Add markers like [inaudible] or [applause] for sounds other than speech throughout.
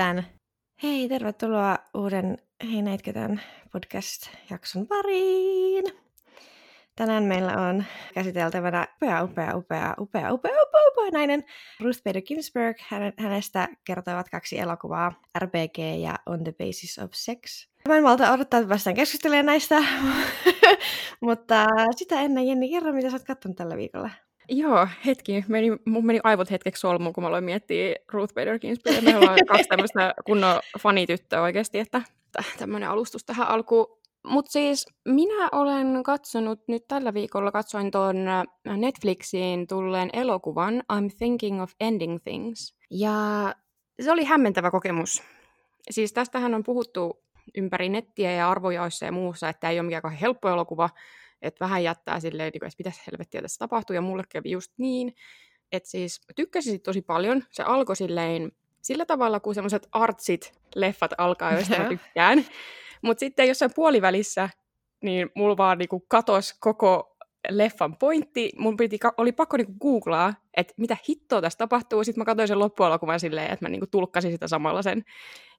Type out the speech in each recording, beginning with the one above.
Neitkötän! Hei, tervetuloa uuden Hei Neitkötän podcast-jakson pariin. Tänään meillä on käsiteltävänä upea, upea, upea, upea, upea, upea, upea nainen Ruth Bader Ginsburg. Hänestä kertovat kaksi elokuvaa, RPG ja On the Basis of Sex. Mä en malta odottaa, että päästään keskustelemaan näistä, [laughs] mutta sitä ennen Jenni, kerro mitä sä oot katsonut tällä viikolla. Joo, hetki. Meni, mun meni aivot hetkeksi solmuun, kun mä aloin miettiä Ruth Bader Ginsburg. Me ollaan [laughs] kaksi tämmöistä kunnon fanityttöä oikeasti, että tämmöinen alustus tähän alkuun. Mutta siis minä olen katsonut nyt tällä viikolla, katsoin tuon Netflixiin tulleen elokuvan I'm Thinking of Ending Things. Ja se oli hämmentävä kokemus. Siis tästähän on puhuttu ympäri nettiä ja arvojaoissa ja muussa, että ei ole mikään helppo elokuva, että vähän jättää silleen, että niinku, pitäisi helvettiä tässä tapahtuu, ja mulle kävi just niin, että siis tykkäsin tosi paljon. Se alkoi silleen sillä tavalla, kun semmoiset artsit leffat alkaa, joista mä tykkään. Mutta sitten jossain puolivälissä, niin mulla vaan niinku katos koko leffan pointti. Mun piti, oli pakko niinku googlaa, että mitä hittoa tässä tapahtuu. Sitten mä katsoin sen loppuelokuvan silleen, että mä niinku tulkkasin sitä samalla sen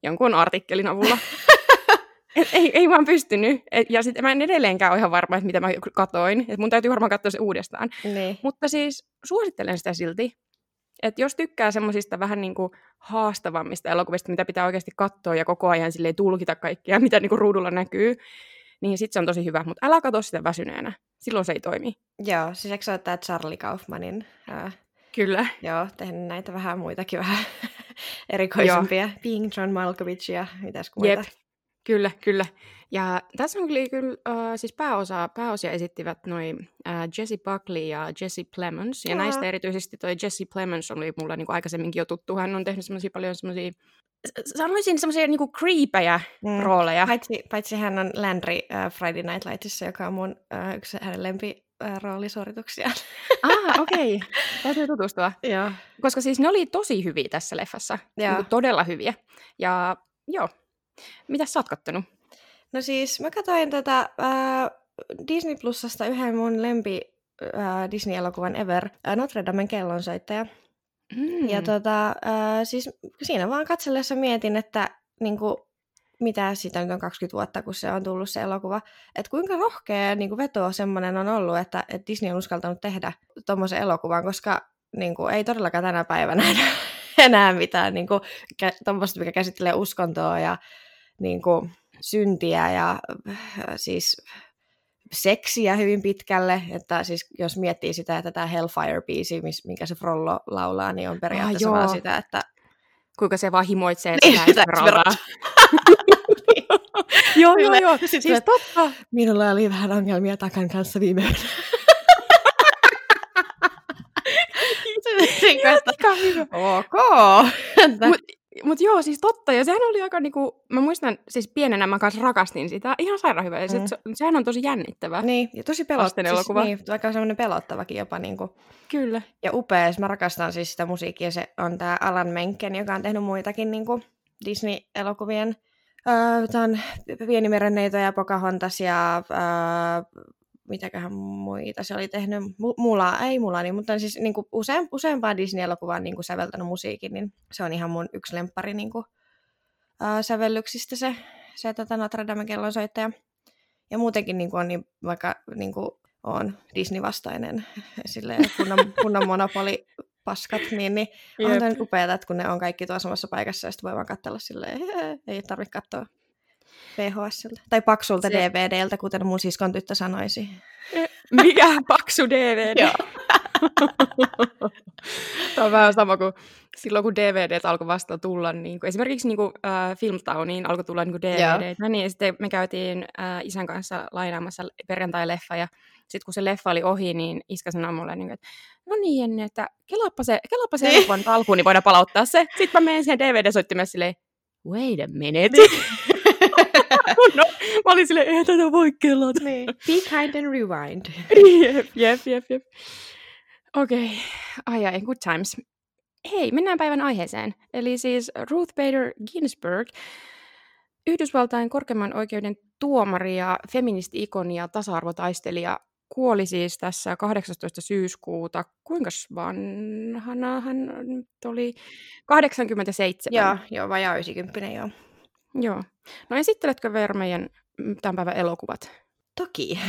jonkun artikkelin avulla. [laughs] Et ei, ei vaan pystynyt. Et, ja sitten mä en edelleenkään ole ihan varma, että mitä mä katoin. Et mun täytyy varmaan katsoa se uudestaan. Niin. Mutta siis suosittelen sitä silti. Että jos tykkää semmoisista vähän niin kuin haastavammista elokuvista, mitä pitää oikeasti katsoa ja koko ajan silleen tulkita kaikkia, mitä niin kuin ruudulla näkyy, niin sitten se on tosi hyvä. Mutta älä katso sitä väsyneenä. Silloin se ei toimi. Joo, siis eikö se ole tämä Charlie Kaufmanin ää, Kyllä. Joo, tehnyt näitä vähän muitakin vähän [laughs] erikoisempia. Joo. Being John Malkovich ja mitäs muita. Jep. Kyllä, kyllä. Ja tässä on kyllä, kyllä uh, siis pääosa, pääosia esittivät noin uh, Jesse Buckley ja Jesse Plemons. Ja, ja näistä erityisesti toi Jesse Plemons oli mulla niinku aikaisemminkin jo tuttu. Hän on tehnyt semmoisia paljon semmoisia, sanoisin semmoisia niinku creepejä mm. rooleja. Paitsi, paitsi hän on Landry uh, Friday Night Lightsissa, joka on mun uh, yksi hänen lempi roolisuorituksia. Ah, [laughs] okei. Okay. Täytyy tutustua. Joo. Koska siis ne oli tosi hyviä tässä leffassa. Joo. Niin todella hyviä. Ja joo, mitä sä oot kattonut? No siis mä katsoin tätä äh, Disney Plusasta yhden mun lempi äh, Disney-elokuvan ever, äh, Notre Damen kellonsoittaja. Mm. Ja tota, äh, siis siinä vaan katsellessa mietin, että niinku, mitä siitä nyt on 20 vuotta, kun se on tullut se elokuva, että kuinka rohkea niin veto semmoinen on ollut, että, että Disney on uskaltanut tehdä tuommoisen elokuvan, koska niin kuin, ei todellakaan tänä päivänä [laughs] [laughs] enää, mitään niin kuin, tuommoista, mikä käsittelee uskontoa ja niin kuin, syntiä ja äh, siis seksiä hyvin pitkälle, että siis jos miettii sitä, että tämä Hellfire-biisi, minkä se Frollo laulaa, niin on periaatteessa ah, vaan sitä, että kuinka se vaan himoitsee niin, sitä [laughs] joo, joo, joo. Sitten siis totta. Minulla oli vähän ongelmia takan kanssa viime yönä. [laughs] Ok. Mut, mut joo, siis totta. Ja sehän oli aika niinku, mä muistan, siis pienenä mä kanssa rakastin sitä. Ihan sairaan hyvä. Ja sit, mm. se, sehän on tosi jännittävä. Niin, ja tosi pelottava. Siis, elokuva. Niin, vaikka semmoinen pelottavakin jopa. Niinku. Kyllä. Ja upea, mä rakastan siis sitä musiikkia. Se on tää Alan Menken, joka on tehnyt muitakin niinku Disney-elokuvien Öö, on Pieni merenneito ja Pocahontas ja öö, mitäköhän muita se oli tehnyt, Mula, ei Mulani, mutta siis niin kuin usein, useampaan Disney-elokuvaan niin kuin säveltänyt musiikin, niin se on ihan mun yksi lemppari niin kuin, ää, sävellyksistä se, se tota Notre Dame kellonsoittaja. Ja muutenkin niin kuin on niin, vaikka niin kuin on Disney-vastainen, [laughs] silleen kunnan, kunnan monopoli paskat, niin, niin on tämä upeaa, että kun ne on kaikki tuossa samassa paikassa ja sitten voi vaan katsella silleen, ei tarvitse katsoa VHSltä. Tai paksulta se... DVDltä, kuten mun siskon tyttö sanoisi. [laughs] Mikä paksu DVD? [laughs] Tämä on vähän sama kuin silloin, kun DVD alkoi vasta tulla, niin kuin, esimerkiksi niin kuin, äh, Filmtowniin alkoi tulla niin DVD, no niin sitten me käytiin äh, isän kanssa lainaamassa perjantai-leffa, ja sitten kun se leffa oli ohi, niin iskä sanoi mulle, niin kuin, että no niin Jenni, että kelaappa se, kelaappa se niin. alkuun, niin voidaan palauttaa se. Sitten mä menen siihen DVD-soittimeen silleen, wait a minute. [laughs] no, mä olin silleen, ei tätä voi kelata. Niin. Be kind and rewind. jep, jep, jep, jep. Okei, okay. ai ai, good times. Hei, mennään päivän aiheeseen. Eli siis Ruth Bader Ginsburg, Yhdysvaltain korkeimman oikeuden tuomari ja feministi-ikoni ja tasa-arvotaistelija, kuoli siis tässä 18. syyskuuta. Kuinka vanhana hän oli? 87. Joo, joo vajaa 90, joo. Joo. No esitteletkö Ver meidän tämän päivän elokuvat? Toki.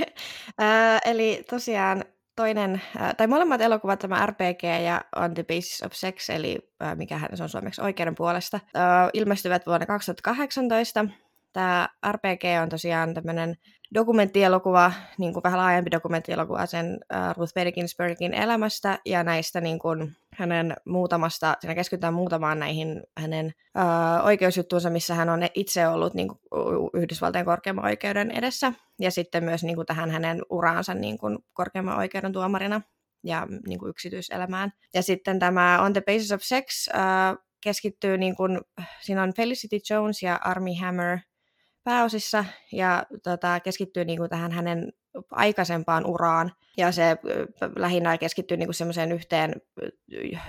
[laughs] äh, eli tosiaan toinen, äh, tai molemmat elokuvat, tämä RPG ja On the Basis of Sex, eli äh, mikä se on suomeksi oikeuden puolesta, äh, ilmestyvät vuonna 2018. Tämä RPG on tosiaan tämmöinen dokumenttielokuva, niin kuin vähän laajempi dokumenttielokuva sen uh, Ruth Bader Ginsburgin elämästä ja näistä niin kuin, hänen muutamasta, siinä keskitytään muutamaan näihin hänen uh, oikeusjuttuunsa, missä hän on itse ollut niin kuin, Yhdysvaltain korkeimman oikeuden edessä ja sitten myös niin kuin, tähän hänen uraansa niin kuin, korkeimman oikeuden tuomarina ja niin kuin, yksityiselämään. Ja sitten tämä On the Basis of Sex uh, keskittyy, niin kuin, siinä on Felicity Jones ja Army Hammer – pääosissa ja tota, keskittyy niin kuin tähän hänen aikaisempaan uraan. Ja se lähinnä keskittyy niin kuin semmoiseen yhteen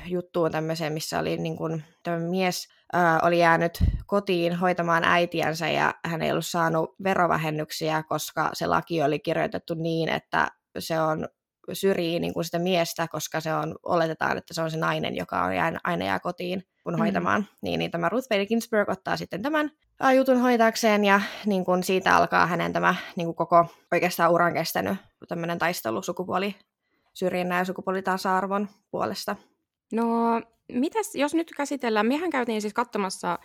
juttuun tämmöiseen, missä oli niin kuin, mies ää, oli jäänyt kotiin hoitamaan äitiänsä ja hän ei ollut saanut verovähennyksiä, koska se laki oli kirjoitettu niin, että se on syrjii niin kuin sitä miestä, koska se on, oletetaan, että se on se nainen, joka on jää, aina jää kotiin kun mm-hmm. hoitamaan. Niin, niin tämä Ruth Bader Ginsburg ottaa sitten tämän jutun hoitaakseen ja niin kuin siitä alkaa hänen tämä niin kuin koko oikeastaan uran kestänyt tämmöinen taistelu sukupuoli syrjinnän ja sukupuolitasa-arvon puolesta. No, mitäs jos nyt käsitellään, mehän käytiin siis katsomassa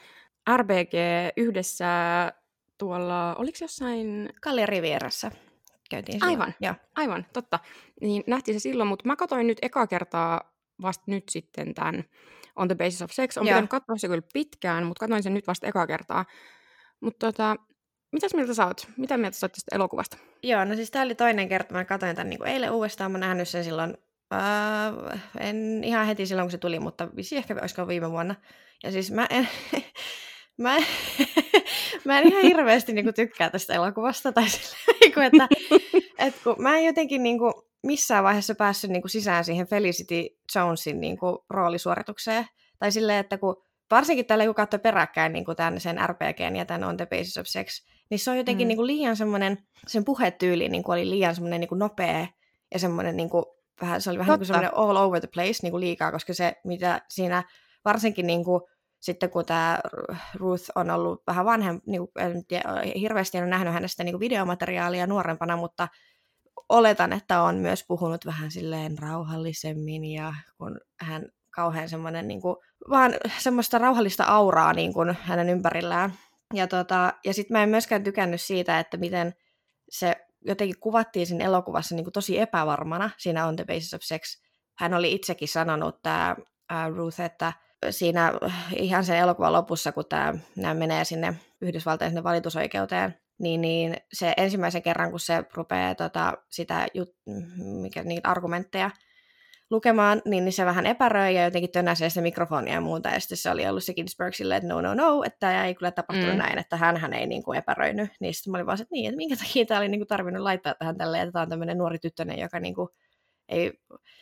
RBG yhdessä tuolla, oliko jossain... Kalle Rivierassa käytiin silloin. Aivan, ja. aivan, totta. Niin nähtiin se silloin, mutta mä katsoin nyt eka kertaa vasta nyt sitten tämän On the Basis of Sex. On pitänyt katsoa se kyllä pitkään, mutta katsoin sen nyt vasta eka kertaa. Mutta tota, mitäs mieltä sä oot? Mitä mieltä sä oot tästä elokuvasta? Joo, no siis tää oli toinen kerta. Mä katsoin tämän niin eilen uudestaan. Mä nähnyt sen silloin, äh, en ihan heti silloin kun se tuli, mutta visi ehkä olisiko viime vuonna. Ja siis mä en, [laughs] mä, en, [laughs] mä en ihan hirveästi niin kuin, tykkää tästä elokuvasta. Tai sillä, [laughs] niin kuin, että, että kun mä en jotenkin niin kuin, missään vaiheessa päässyt niin kuin, sisään siihen Felicity Jonesin niin kuin, roolisuoritukseen. Tai silleen, että kun varsinkin tällä kun katsoo peräkkäin niin kuin tämän, sen RPGn ja tämän On the Basis of Sex, niin se on jotenkin mm. niin kuin, liian semmoinen, sen puhetyyli niin kuin, oli liian semmoinen niin kuin, nopea ja semmoinen niin kuin, vähän, se oli vähän niin kuin semmoinen all over the place niin kuin liikaa, koska se, mitä siinä varsinkin niin kuin, sitten kun tämä Ruth on ollut vähän vanhempi, niin en tiedä, hirveästi en ole nähnyt hänestä niin videomateriaalia nuorempana, mutta oletan, että on myös puhunut vähän silleen rauhallisemmin ja kun hän kauhean semmoinen niin kuin, vaan semmoista rauhallista auraa niin kuin hänen ympärillään. Ja, tota, ja sitten mä en myöskään tykännyt siitä, että miten se jotenkin kuvattiin siinä elokuvassa niin kuin tosi epävarmana siinä On the Basis of Sex. Hän oli itsekin sanonut, tämä Ruth, että siinä ihan sen elokuvan lopussa, kun tämä, nämä menee sinne Yhdysvaltain sinne valitusoikeuteen, niin, niin se ensimmäisen kerran, kun se rupeaa tota, sitä jut, mikä, niitä argumentteja lukemaan, niin, niin se vähän epäröi ja jotenkin tönäsee sitä mikrofonia ja muuta. Ja sitten se oli ollut se Ginsberg silleen, että no, no, no, että ei kyllä tapahtunut mm. näin, että hän ei niin kuin epäröinyt. Niin sitten mä olin vaan että niin, että minkä takia tämä oli niin kuin tarvinnut laittaa tähän tälleen, että tämä on tämmöinen nuori tyttönen, joka niin kuin ei,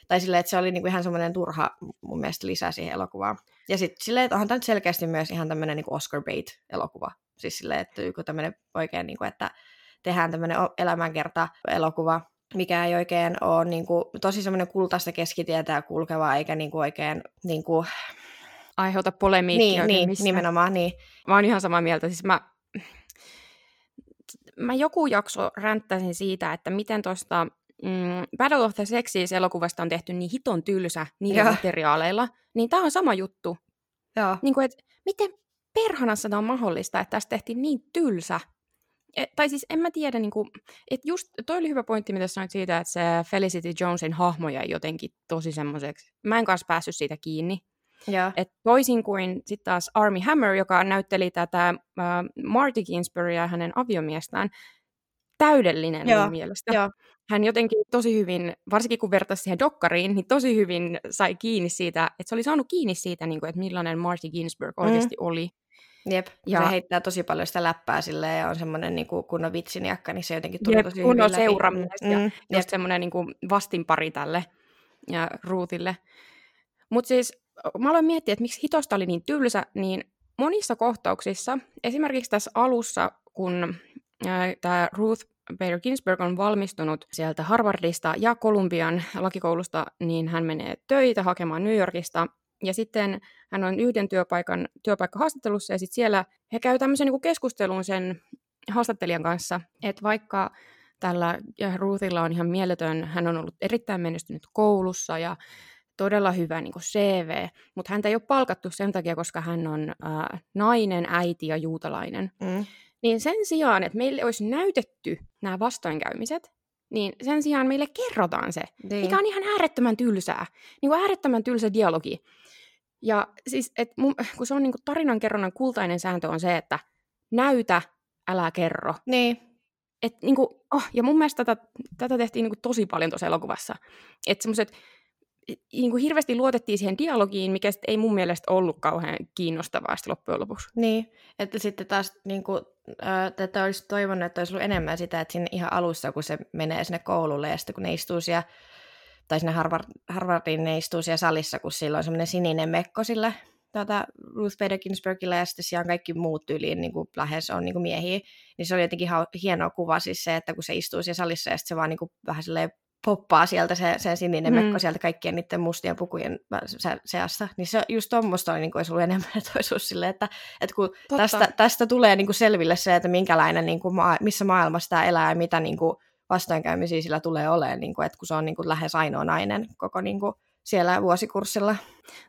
tai silleen, että se oli niin kuin ihan semmoinen turha mun mielestä lisää siihen elokuvaan. Ja sitten silleen, että onhan tämä nyt selkeästi myös ihan tämmöinen niin Oscar bait-elokuva. Siis silleen, että joku tämmöinen oikein, niin kuin, että tehdään tämmöinen elämänkerta-elokuva, mikä ei oikein ole niin kuin, tosi semmoinen kultaista keskitietä kulkeva, eikä niin kuin oikein niin kuin... aiheuta polemiikkia. Niin, niin nimenomaan, niin. Mä oon ihan samaa mieltä. Siis mä, mä joku jakso ränttäsin siitä, että miten tuosta mm, Battle of the Sexes elokuvasta on tehty niin hiton tylsä niillä Joo. materiaaleilla, niin tämä on sama juttu. Joo. Niin kuin, että miten perhanassa tämä on mahdollista, että tästä tehtiin niin tylsä E, tai siis en mä tiedä, niin kuin, että just toi oli hyvä pointti, mitä sanoit siitä, että se Felicity Jonesin hahmo jäi jotenkin tosi semmoiseksi. Mä en kanssa päässyt siitä kiinni. Ja. Et toisin kuin sitten taas Army Hammer, joka näytteli tätä äh, Marty Ginsburgia ja hänen aviomiestään, täydellinen Joo. mun mielestä. Joo. Hän jotenkin tosi hyvin, varsinkin kun vertaisi siihen dokkariin, niin tosi hyvin sai kiinni siitä, että se oli saanut kiinni siitä, niin kuin, että millainen Marty Ginsburg oikeasti mm. oli. Jep, ja se heittää tosi paljon sitä läppää silleen ja on semmoinen niin kuin kunnon vitsiniakka, niin se jotenkin tulee tosi kunnon hyvin seuramies mm, ja mm, just semmoinen niin kuin vastinpari tälle ja Ruutille. Mutta siis mä aloin miettiä, että miksi hitosta oli niin tylsä, niin monissa kohtauksissa, esimerkiksi tässä alussa, kun tämä Ruth Bader Ginsburg on valmistunut sieltä Harvardista ja Kolumbian lakikoulusta, niin hän menee töitä hakemaan New Yorkista. Ja sitten hän on yhden työpaikan työpaikkahaastattelussa ja sitten siellä he käy tämmöisen niin keskustelun sen haastattelijan kanssa, että vaikka tällä Ruthilla on ihan mieletön, hän on ollut erittäin menestynyt koulussa ja todella hyvä niin kuin CV, mutta häntä ei ole palkattu sen takia, koska hän on äh, nainen, äiti ja juutalainen. Mm. Niin sen sijaan, että meille olisi näytetty nämä vastoinkäymiset, niin sen sijaan meille kerrotaan se, niin. mikä on ihan äärettömän tylsää. Niin kuin äärettömän tylsä dialogi. Ja siis, et mun, kun se on niin kuin tarinankerronnan kultainen sääntö on se, että näytä, älä kerro. Niin. Et, niin kuin, oh, ja mun mielestä tätä, tätä tehtiin niin kuin tosi paljon tuossa elokuvassa. Että semmoiset niin kuin hirveästi luotettiin siihen dialogiin, mikä ei mun mielestä ollut kauhean kiinnostavaa loppujen lopuksi. Niin, että sitten taas niin kuin, tätä olisi toivonut, että olisi ollut enemmän sitä, että sinne ihan alussa, kun se menee sinne koululle ja sitten kun ne istuu siellä, tai sinne Harvard, Harvardiin ne istuu siellä salissa, kun sillä on semmoinen sininen mekko sillä tuota, Ruth Bader Ginsburgilla ja sitten siellä kaikki muut tyyliin niin kuin lähes on niin kuin miehiä, niin se oli jotenkin hieno kuva siis se, että kun se istuu siellä salissa ja sitten se vaan niin kuin vähän silleen poppaa sieltä se, se sininen mm. mekko sieltä kaikkien niiden mustien pukujen seassa. Niin se just tuommoista niin olisi ollut enemmän, [laughs] että olisi ollut silleen, että, että kun tästä, tästä tulee niin kuin selville se, että minkälainen, niin kuin maa, missä maailmassa tämä elää ja mitä niin kuin vastoinkäymisiä sillä tulee olemaan, niin kuin, että kun se on niin kuin lähes ainoa nainen koko niin kuin siellä vuosikurssilla.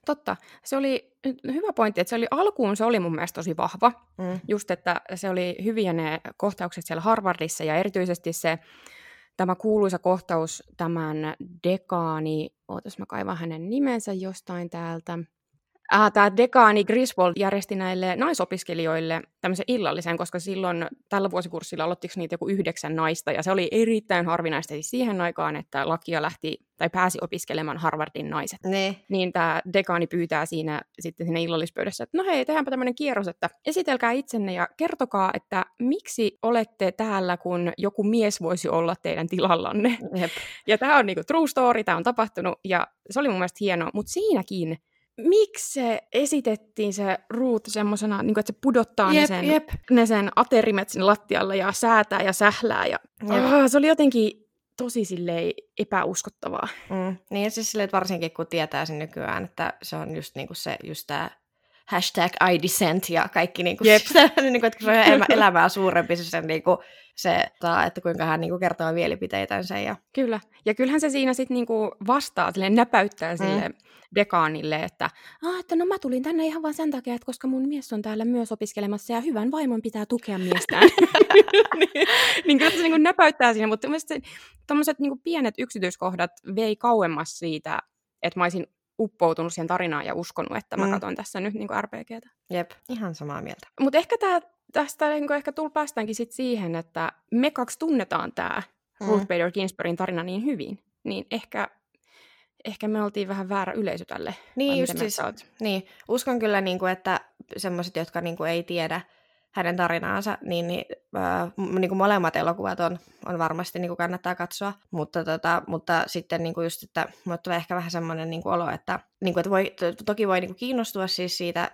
Totta. Se oli hyvä pointti, että se oli alkuun se oli mun mielestä tosi vahva. Mm. Just, että se oli hyviä ne kohtaukset siellä Harvardissa ja erityisesti se tämä kuuluisa kohtaus tämän dekaani, ootas mä kaivan hänen nimensä jostain täältä, äh, tämä dekaani Griswold järjesti näille naisopiskelijoille tämmöisen illallisen, koska silloin tällä vuosikurssilla aloittiko niitä joku yhdeksän naista, ja se oli erittäin harvinaista siis siihen aikaan, että lakia lähti tai pääsi opiskelemaan Harvardin naiset. Ne. Niin tämä dekaani pyytää siinä sitten siinä illallispöydässä, että no hei, tehdäänpä tämmöinen kierros, että esitelkää itsenne ja kertokaa, että miksi olette täällä, kun joku mies voisi olla teidän tilallanne. Jep. Ja tämä on niinku true story, tämä on tapahtunut, ja se oli mun mielestä hienoa, mutta siinäkin miksi se esitettiin se ruut semmoisena, niin että se pudottaa jep, ne, sen, jep. ne sen aterimet sinne lattialle ja säätää ja sählää. Ja, oh, se oli jotenkin tosi silleen epäuskottavaa. Mm. Niin ja siis silleen, että varsinkin kun tietää sen nykyään, että se on just niinku se, just tämä hashtag iDescent ja kaikki, niinku, Jep. [laughs] Se, niinku, että se on elämä, [laughs] elämää suurempi se, se, niinku, se että kuinka hän niinku, kertoo mielipiteitänsä. Ja... Kyllä, ja kyllähän se siinä sitten niinku, vastaa, silleen, näpäyttää sille mm. dekaanille, että, ah, että no mä tulin tänne ihan vain sen takia, että koska mun mies on täällä myös opiskelemassa ja hyvän vaimon pitää tukea miestään. niin, [laughs] niin kyllä se niinku, näpäyttää siinä, mutta tämmöiset niinku, pienet yksityiskohdat vei kauemmas siitä, että mä olisin uppoutunut siihen tarinaan ja uskonut, että mä mm. katson tässä nyt niin RPGtä. Jep, ihan samaa mieltä. Mutta ehkä tää, tästä niin ehkä tull päästäänkin sit siihen, että me kaksi tunnetaan tämä mm. Ruth Bader Ginsburgin tarina niin hyvin, niin ehkä, ehkä me oltiin vähän väärä yleisö tälle. Niin, just siis, niin. uskon kyllä, niin kuin, että semmoiset, jotka niin kuin, ei tiedä hänen tarinaansa, niin, niin, äh, niin kuin molemmat elokuvat on, on varmasti niin kuin kannattaa katsoa, mutta, tota, mutta sitten niin kuin just, että tulee ehkä vähän semmoinen niin kuin olo, että, niin kuin, että voi, to, toki voi niin kuin kiinnostua siis siitä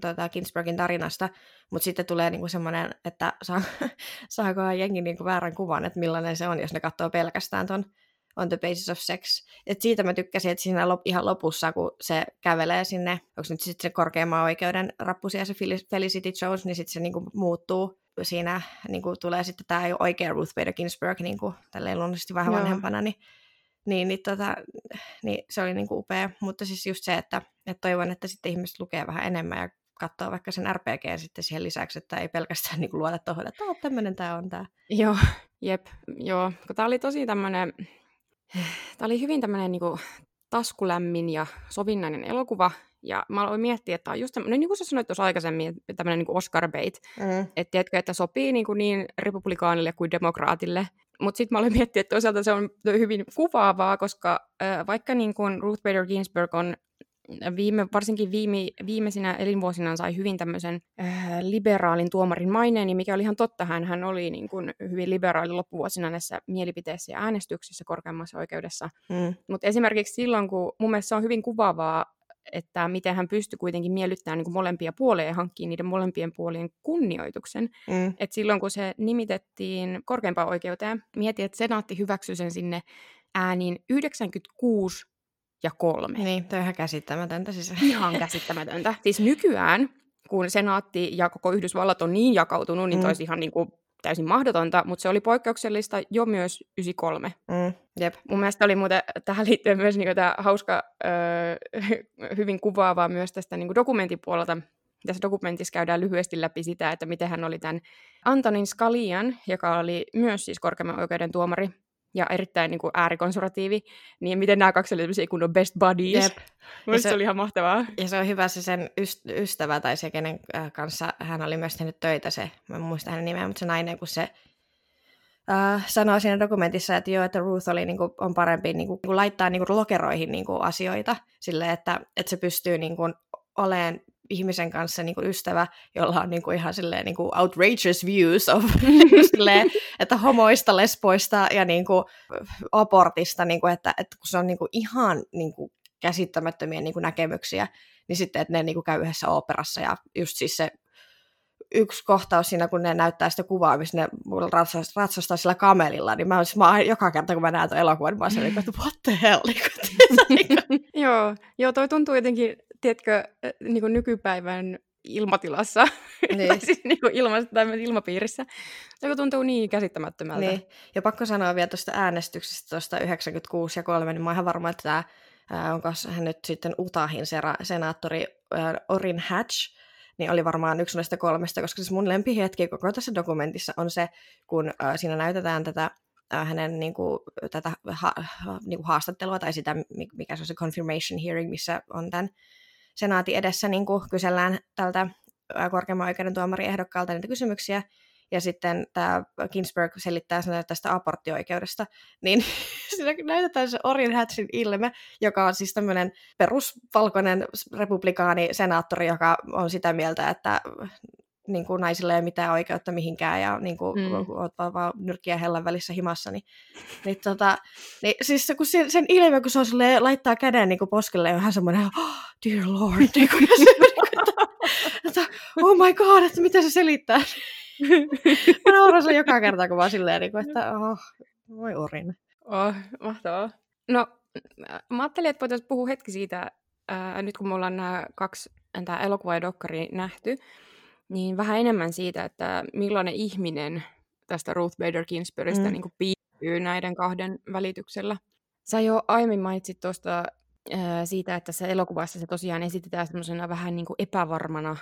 tota, Ginsbergin tarinasta, mutta sitten tulee niin kuin semmoinen, että saa, [laughs] saako jengi niin kuin väärän kuvan, että millainen se on, jos ne katsoo pelkästään ton on the basis of sex. Et siitä mä tykkäsin, että siinä lop, ihan lopussa, kun se kävelee sinne, onko nyt sitten se korkeimman oikeuden rappusia se Felicity Jones, niin sitten se niinku muuttuu siinä niinku tulee sitten tämä oikea Ruth Bader Ginsburg niinku, tälleen luonnollisesti vähän Joo. vanhempana, niin, niin, niin, tota, niin se oli niinku upea. Mutta siis just se, että, että toivon, että sitten ihmiset lukee vähän enemmän ja katsoo vaikka sen RPG sitten siihen lisäksi, että ei pelkästään niinku luota tuohon, että tämmöinen tämä on tämä. Joo, jep, joo. Tämä oli tosi tämmöinen Tämä oli hyvin tämmöinen niin kuin, taskulämmin ja sovinnainen elokuva. Ja mä aloin miettiä, että tämä on just tämmöinen, niin kuin sä sanoit tuossa aikaisemmin, tämmöinen niin Oscar bait. Mm. Että tiedätkö, että sopii niin, kuin niin republikaanille kuin demokraatille. Mutta sitten mä aloin miettiä, että toisaalta se on hyvin kuvaavaa, koska äh, vaikka niin kuin Ruth Bader Ginsburg on viime, varsinkin viime, viimeisinä elinvuosinaan sai hyvin tämmöisen äh, liberaalin tuomarin maineen, mikä oli ihan totta, hän, hän oli niin kuin hyvin liberaali loppuvuosina näissä mielipiteissä ja äänestyksissä korkeammassa oikeudessa. Mm. Mutta esimerkiksi silloin, kun mun mielestä se on hyvin kuvaavaa, että miten hän pystyi kuitenkin miellyttämään niin molempia puolia ja hankkimaan niiden molempien puolien kunnioituksen. Mm. Et silloin kun se nimitettiin korkeimpaan oikeuteen, mietin, että senaatti hyväksyi sen sinne ääniin 96 ja kolme. Niin, tämä on ihan käsittämätöntä. Siis. Ihan käsittämätöntä. Siis nykyään, kun senaatti ja koko Yhdysvallat on niin jakautunut, niin mm. olisi ihan niin kuin täysin mahdotonta, mutta se oli poikkeuksellista jo myös 93. Mm, jep. Mun mielestä oli muuten tähän liittyen myös niin tämä hauska, öö, [laughs] hyvin kuvaavaa myös tästä niin dokumentin puolelta. Tässä dokumentissa käydään lyhyesti läpi sitä, että miten hän oli tämän Antonin Scalian, joka oli myös siis korkeimman oikeuden tuomari, ja erittäin niin kuin äärikonservatiivi, niin miten nämä kaksi olivat kunnon best buddies. Jep. se, se oli ihan mahtavaa. Ja se on hyvä se sen ystävä tai se, kenen äh, kanssa hän oli myös tehnyt töitä, se, mä en muista hänen nimeä, mutta se nainen, kun se äh, sanoo siinä dokumentissa, että joo, että Ruth oli, niin kuin, on parempi niin kuin, laittaa niin kuin, lokeroihin niin kuin, asioita, sille että, että se pystyy niin kuin, olemaan ihmisen kanssa niin kuin ystävä, jolla on niin kuin ihan silleen, niin kuin outrageous views of [laughs] [laughs] silleen, että homoista, lesboista ja niin kuin abortista, niin kuin, että, että kun se on niin kuin ihan niin kuin käsittämättömiä niin kuin näkemyksiä, niin sitten, että ne niin kuin käy yhdessä operassa ja just siis se yksi kohtaus siinä, kun ne näyttää sitä kuvaa, missä ne ratsastaa, ratsastaa sillä kamelilla, niin mä, oon, siis, mä joka kerta, kun mä näen tuon elokuvan, niin mä oon että what the hell? [laughs] Niin kuin, joo, joo, toi tuntuu jotenkin tiedätkö, niin kuin nykypäivän ilmatilassa, [laughs] niin. siis niin kuin tai ilmapiirissä, joka tuntuu niin käsittämättömältä. Niin. Ja pakko sanoa vielä tuosta äänestyksestä tuosta 96 ja 3, niin mä oon ihan varma, että tämä onko hän nyt sitten Utahin senaattori Orin Hatch, niin oli varmaan yksi näistä kolmesta, koska siis mun lempihetki koko tässä dokumentissa on se, kun siinä näytetään tätä hänen niin kuin, tätä ha, niin kuin haastattelua tai sitä, mikä se on se confirmation hearing, missä on tämän senaatin edessä niin kuin kysellään tältä korkeimman oikeuden tuomariehdokkaalta niitä kysymyksiä, ja sitten tämä Ginsberg selittää sen tästä aborttioikeudesta, [laughs] niin siinä näytetään se Orrin Hatchin ilme, joka on siis tämmöinen perusvalkoinen republikaani senaattori, joka on sitä mieltä, että niin kuin naisilla ei ole mitään oikeutta mihinkään ja niin kuin, mm. oot vaan, vaan nyrkkiä hellän välissä himassa, niin, niin, tota, niin siis kun sen, sen ilme, kun se on silleen, laittaa käden niin kuin poskelle, on ihan semmoinen, oh, dear lord, niin kuin, se, niin kuin, että, oh my god, että mitä se selittää. Mä nauran sen joka kerta, kun vaan silleen, niin kuin, että oh, voi orin. Oh, mahtavaa. No, mä ajattelin, että voitaisiin puhua hetki siitä, ää, nyt kun me ollaan nämä kaksi tämä elokuva ja dokkari nähty, niin vähän enemmän siitä, että millainen ihminen tästä Ruth Bader Ginsburgista mm. niin piirtyy näiden kahden välityksellä. Sä jo aiemmin mainitsit tuosta äh, siitä, että se elokuvassa se tosiaan esitetään semmoisena vähän niin kuin epävarmana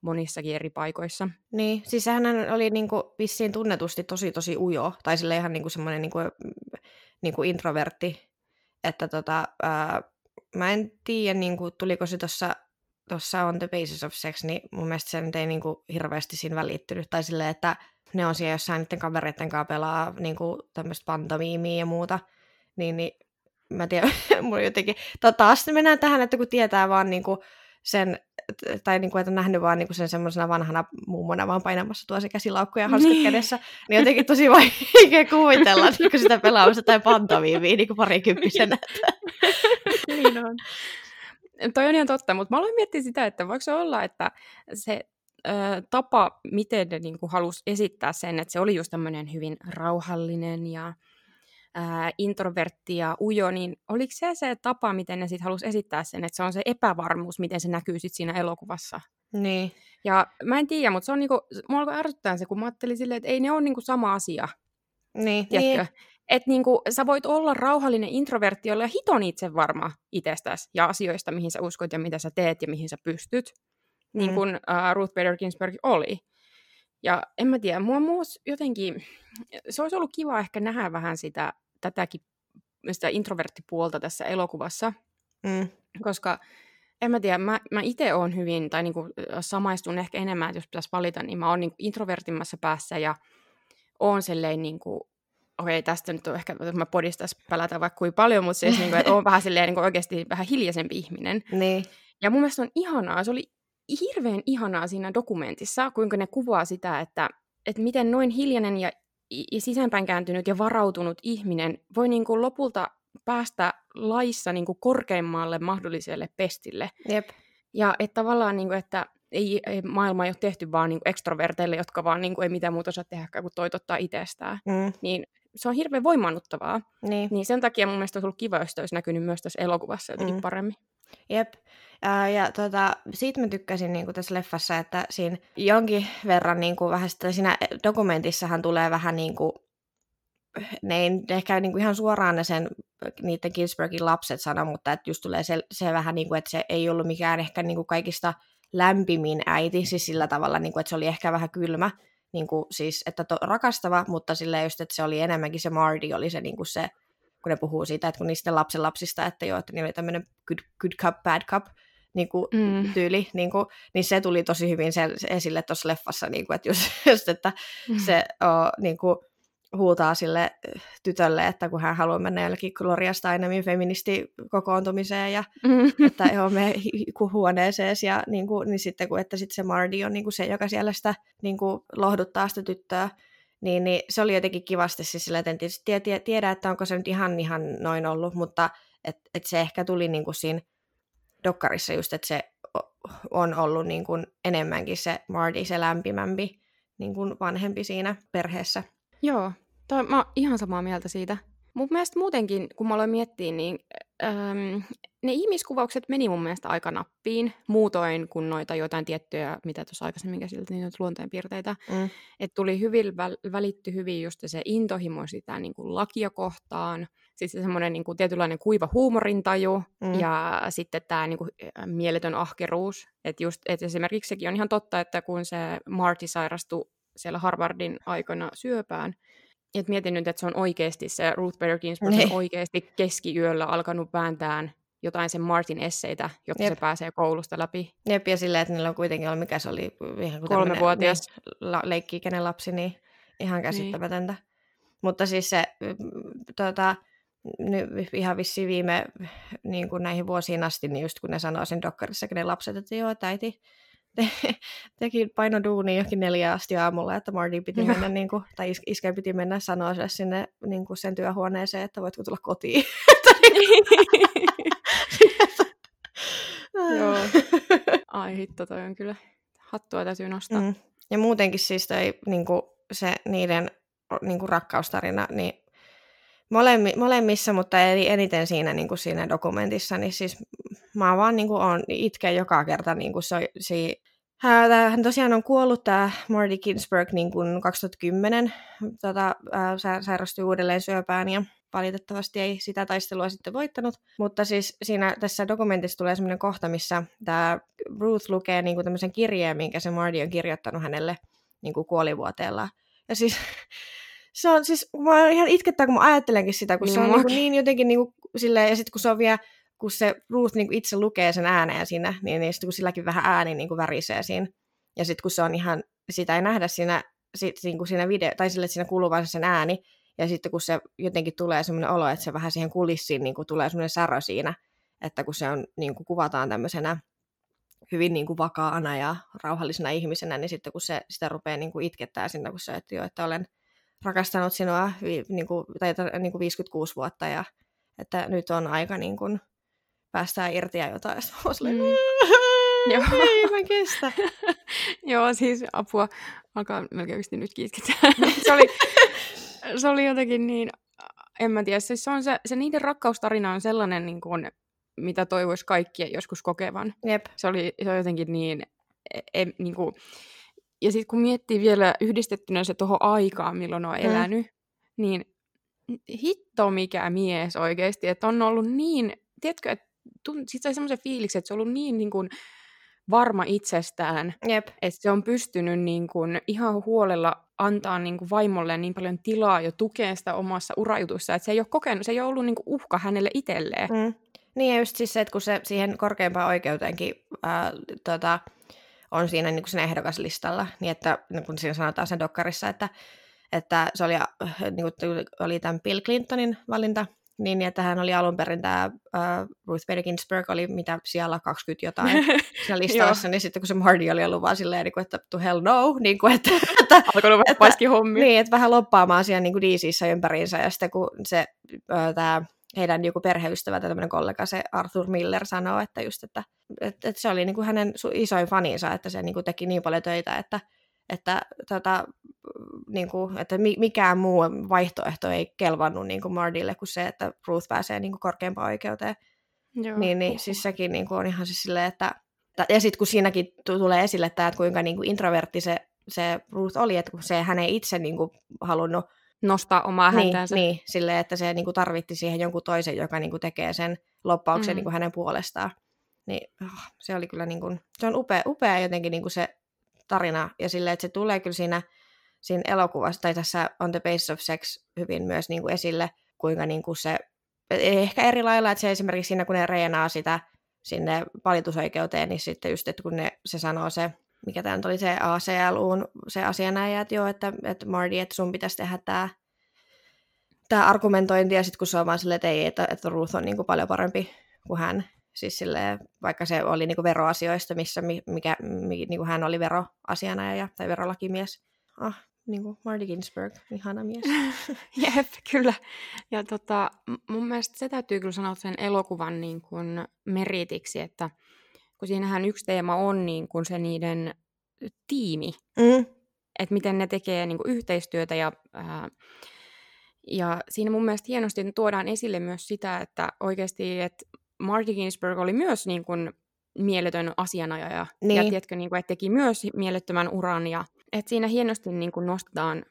monissakin eri paikoissa. Niin, siis hän oli niin kuin vissiin tunnetusti tosi tosi ujo, tai sille ihan niin kuin semmoinen niin kuin, niin kuin introvertti, että tota, ää, mä en tiedä, niin kuin, tuliko se tuossa tuossa on The Basis of Sex, niin mun mielestä se nyt ei niin kuin hirveästi siinä välittynyt. Tai silleen, että ne on siellä jossain niiden kavereiden kanssa pelaa niin kuin tämmöistä pantomiimia ja muuta. Niin, niin mä tiedän, [laughs] mun jotenkin... Taas mennään tähän, että kun tietää vaan niin kuin sen, tai niin kuin, että on nähnyt vaan niin kuin sen semmoisena vanhana mummona vaan painamassa tuo se käsilaukku ja hanskat niin. kädessä, niin jotenkin tosi vaikea kuvitella niin kuin sitä pelaamista tai pantomiimia niin kuin parikymppisenä. [laughs] niin on. Toi on ihan totta, mutta mä aloin miettiä sitä, että voiko se olla, että se ö, tapa, miten ne niinku halusi esittää sen, että se oli just tämmöinen hyvin rauhallinen ja ö, introvertti ja ujo, niin oliko se se tapa, miten ne sitten halusi esittää sen, että se on se epävarmuus, miten se näkyy sitten siinä elokuvassa? Niin. Ja mä en tiedä, mutta se on niinku, mua alkoi ärsyttää se, kun mä ajattelin silleen, että ei ne ole niinku sama asia. Niin, niin että niinku, sä voit olla rauhallinen introvertti, jolla hiton itse varma itsestäsi ja asioista, mihin sä uskot ja mitä sä teet ja mihin sä pystyt, niin kuin mm. uh, Ruth Bader Ginsburg oli. Ja en mä tiedä, mua muus jotenkin, se olisi ollut kiva ehkä nähdä vähän sitä, tätäkin sitä introverttipuolta tässä elokuvassa, mm. koska en mä tiedä, mä, mä itse oon hyvin, tai niinku samaistun ehkä enemmän, että jos pitäisi valita, niin mä oon niinku introvertimmassa päässä ja oon silleen niinku okei, tästä nyt on ehkä, että mä podistas pelätä vaikka kuin paljon, mutta siis, niin kuin, että on vähän silleen niin kuin oikeasti vähän hiljaisempi ihminen. Niin. Ja mun mielestä on ihanaa, se oli hirveän ihanaa siinä dokumentissa, kuinka ne kuvaa sitä, että, että miten noin hiljainen ja, ja sisäänpäin kääntynyt ja varautunut ihminen voi niin kuin lopulta päästä laissa niin kuin korkeimmalle mahdolliselle pestille. Jep. Ja että tavallaan, niin kuin, että ei, ei, maailma ei ole tehty vaan niin kuin ekstroverteille, jotka vaan niin kuin, ei mitään muuta osaa tehdä kuin toitottaa itsestään. Mm. Niin se on hirveän voimannuttavaa. Niin. Niin sen takia mun mielestä olisi ollut kiva, jos olisi näkynyt myös tässä elokuvassa jotenkin Mm. mm. paremmin. Jep. Ää, ja tota, siitä mä tykkäsin niin tässä leffassa, että siinä jonkin verran niin kuin, vähän sitä, siinä dokumentissahan tulee vähän niin kuin, ne ei ehkä niin kuin ihan suoraan ne sen, niiden Ginsbergin lapset sano, mutta että just tulee se, se vähän niin kuin, että se ei ollut mikään ehkä niin kuin kaikista lämpimin äiti, siis sillä tavalla, niin kuin, että se oli ehkä vähän kylmä, niin kuin, siis, että to, rakastava, mutta silleen just, että se oli enemmänkin se Mardi, oli se, niin kuin se kun ne puhuu siitä, että kun niistä lapsen lapsista, että joo, että niillä oli tämmöinen good, good cup, bad cup niin kuin, Mm. tyyli, niin, kuin, niin se tuli tosi hyvin se, esille tuossa leffassa, niin kuin, että just, [laughs] just että se o, niin kuin, huutaa sille tytölle, että kun hän haluaa mennä jollekin Gloria Steinemin feministikokoontumiseen ja Mm. että joo, me huoneeseen ja niin, kuin, niin sitten kun, että sitten se Mardi on niin kuin se, joka siellä sitä niin kuin, lohduttaa sitä tyttöä, niin, niin se oli jotenkin kivasti siis sillä, että en tietysti tie, tie, tiedä, että onko se nyt ihan, ihan noin ollut, mutta et, et se ehkä tuli niin kuin siinä dokkarissa just, että se on ollut niin kuin enemmänkin se Mardi, se lämpimämpi niin kuin vanhempi siinä perheessä. Joo, toi, mä oon ihan samaa mieltä siitä. Mun mielestä muutenkin, kun mä aloin miettiä, niin äm, ne ihmiskuvaukset meni mun mielestä aika nappiin, muutoin kuin noita jotain tiettyjä, mitä tuossa aikaisemmin käsiteltiin, noita luonteenpiirteitä. Mm. Että tuli hyvin, väl- välitty hyvin just se intohimo sitä niin kuin lakia kohtaan, sitten se semmoinen niin kuin tietynlainen kuiva huumorintaju Mm. mm. ja sitten tämä niin kuin, mieletön ahkeruus. Että just, et esimerkiksi sekin on ihan totta, että kun se Marty sairastui siellä Harvardin aikana syöpään, et mietin nyt, että se on oikeasti, se Ruth Bader Ginsburg Niin. on oikeasti keskiyöllä alkanut vääntään jotain sen Martin esseitä, jotta Jep. se pääsee koulusta läpi. Jep, ja silleen, että niillä on kuitenkin ollut, mikä se oli, ihan Kolmevuotias. Niin, la, leikki-ikäinen lapsi, niin ihan käsittämätöntä. Niin. Mutta siis se, tota, nyt ihan vissiin viime niin kuin näihin vuosiin asti, niin just kun ne sanoo sen dokkarissakin ne lapset, että joo, että äiti te, [laughs] teki paino duuni johonkin neljä asti aamulla, että Marty piti Joo. mennä, niin kuin, tai is- iskä piti mennä sanoa sille sinne niin kuin sen työhuoneeseen, että voitko tulla kotiin. [laughs] [laughs] Joo. Ai hitto, toi on kyllä hattua täytyy nostaa. Mm. Ja muutenkin siis toi, niin kuin se niiden niin kuin rakkaustarina, niin molemmi, molemmissa, mutta eli eniten siinä, niin kuin siinä dokumentissa, niin siis mä vaan niin kuin on itken joka kerta, niin kuin se, se hän tosiaan on kuollut, tämä Marty Ginsburg, niin kuin 2010, tota, ää, sa- sairastui uudelleen syöpään ja valitettavasti ei sitä taistelua sitten voittanut. Mutta siis siinä tässä dokumentissa tulee sellainen kohta, missä tämä Ruth lukee niin kuin tämmöisen kirjeen, minkä se Marty on kirjoittanut hänelle niin kuin kuolivuoteella. Ja siis [laughs] se on siis, mä ihan itkettää, kun mä ajattelenkin sitä, kun Niin se on niin, kuin niin jotenkin niin kuin, silleen, ja sitten kun se on vielä, kun se Ruth niin kuin itse lukee sen ääneen siinä, niin, niin sitten kun silläkin vähän ääni niin kuin värisee siinä, ja sitten kun se on ihan, sitä ei nähdä siinä, sit, niin kuin siinä video, tai sille, että siinä kuuluu vain se sen ääni, ja sitten kun se jotenkin tulee semmoinen olo, että se vähän siihen kulissiin niin kuin tulee semmoinen särö siinä, että kun se on, niin kuin kuvataan tämmöisenä hyvin niin kuin vakaana ja rauhallisena ihmisenä, niin sitten kun se sitä rupeaa niin kuin itkettää sinne, kun se, että, jo, että olen rakastanut sinua vi, niin kuin, tai, niin kuin 56 vuotta ja että nyt on aika niin kuin, päästää irti ja jotain. [laughs] Ja Mm. Joo. ei mä kestä. [laughs] Joo, siis apua. Alkaa melkein nytkin itkettää. [laughs] se, oli, se oli jotenkin niin, en mä tiedä, siis se, on se, se niiden rakkaustarina on sellainen, niin kuin, mitä toivoisi kaikkien joskus kokevan. Jep. Se, oli, se on jotenkin niin, e, e, niin kuin, ja sitten kun miettii vielä yhdistettynä se tuohon aikaan, milloin on Mm. elänyt, niin hitto mikä mies oikeasti, että on ollut niin, tiedätkö, että sitten sai semmoisen fiiliksen, että se on ollut niin, niin kuin, varma itsestään, Jep. että se on pystynyt niin kuin ihan huolella antaa niin kuin vaimolle niin paljon tilaa ja tukea sitä omassa urajutussa, että se ei ole kokenut, se ei ole ollut niin kuin uhka hänelle itselleen. Mm. Niin ja just siis se, että kun se siihen korkeimpaan oikeuteenkin ää, tota, on siinä niin kuin siinä ehdokaslistalla, niin että niin kun siinä sanotaan sen dokkarissa, että, että se oli, äh, niin kuin, oli tämän Bill Clintonin valinta, niin että hän oli alun perin tämä uh, Ruth Bader Ginsburg oli mitä siellä 20 jotain [laughs] siinä listassa, niin sitten kun se Marty oli ollut vaan silleen, niin kuin, että to hell no, niin kuin, että, [laughs] että vähän Että- paiski hommia. niin, että vähän loppaamaan siellä niin DCissä ympäriinsä, ja sitten kun se, tämä heidän joku perheystävä tai tämmöinen kollega, se Arthur Miller sanoo, että just, että, että, että se oli niin kuin hänen isoin faninsa, että se niin kuin teki niin paljon töitä, että, että, tota, niin kuin, että mikään muu vaihtoehto ei kelvannut niin kuin Mardille kuin se, että Ruth pääsee niin kuin korkeampaan oikeuteen. Joo. Niin, niin siis sekin niin kuin on ihan siis silleen, että ja sitten kun siinäkin tulee esille että kuinka niin kuin introvertti se, se Ruth oli, että kun se hän ei itse niin kuin halunnut nostaa omaa niin, häntäänsä. Niin, silleen, että se niin kuin tarvitti siihen jonkun toisen, joka niin kuin tekee sen loppauksen mm. niin kuin hänen puolestaan. Niin oh, se oli kyllä, niin kuin, se on upea, upea jotenkin niin kuin se tarina, ja silleen, että se tulee kyllä siinä, siinä elokuvassa, tai tässä On the Base of Sex hyvin myös niin kuin esille, kuinka niin kuin se, ehkä eri lailla, että se esimerkiksi siinä, kun ne reenaa sitä sinne valitusoikeuteen, niin sitten just, että kun ne, se sanoo se, mikä tämä oli se ACLUn se asianajaja, että joo, että, että Marty, että sun pitäisi tehdä tämä tämä argumentointi, ja sitten kun se on vaan silleen, että ei, että, että Ruth on niin kuin paljon parempi kuin hän, siis silleen, vaikka se oli niin kuin veroasioista, missä mikä, niin kuin hän oli veroasianajaja tai verolakimies. Ah, niin kuin Marty Ginsburg, ihana mies. [laughs] Jep, kyllä. Ja tota, mun mielestä se täytyy kyllä sanoa sen elokuvan niin kuin meritiksi, että kun siinähän yksi teema on niin kuin se niiden tiimi, mm. että miten ne tekee niin kuin yhteistyötä ja, ää, ja siinä mun mielestä hienosti tuodaan esille myös sitä, että oikeasti, että Marty Ginsburg oli myös niin kuin mieletön asianajaja niin. ja tiedätkö, niin kuin, että teki myös mielettömän uran ja että siinä hienosti niin kuin nostetaan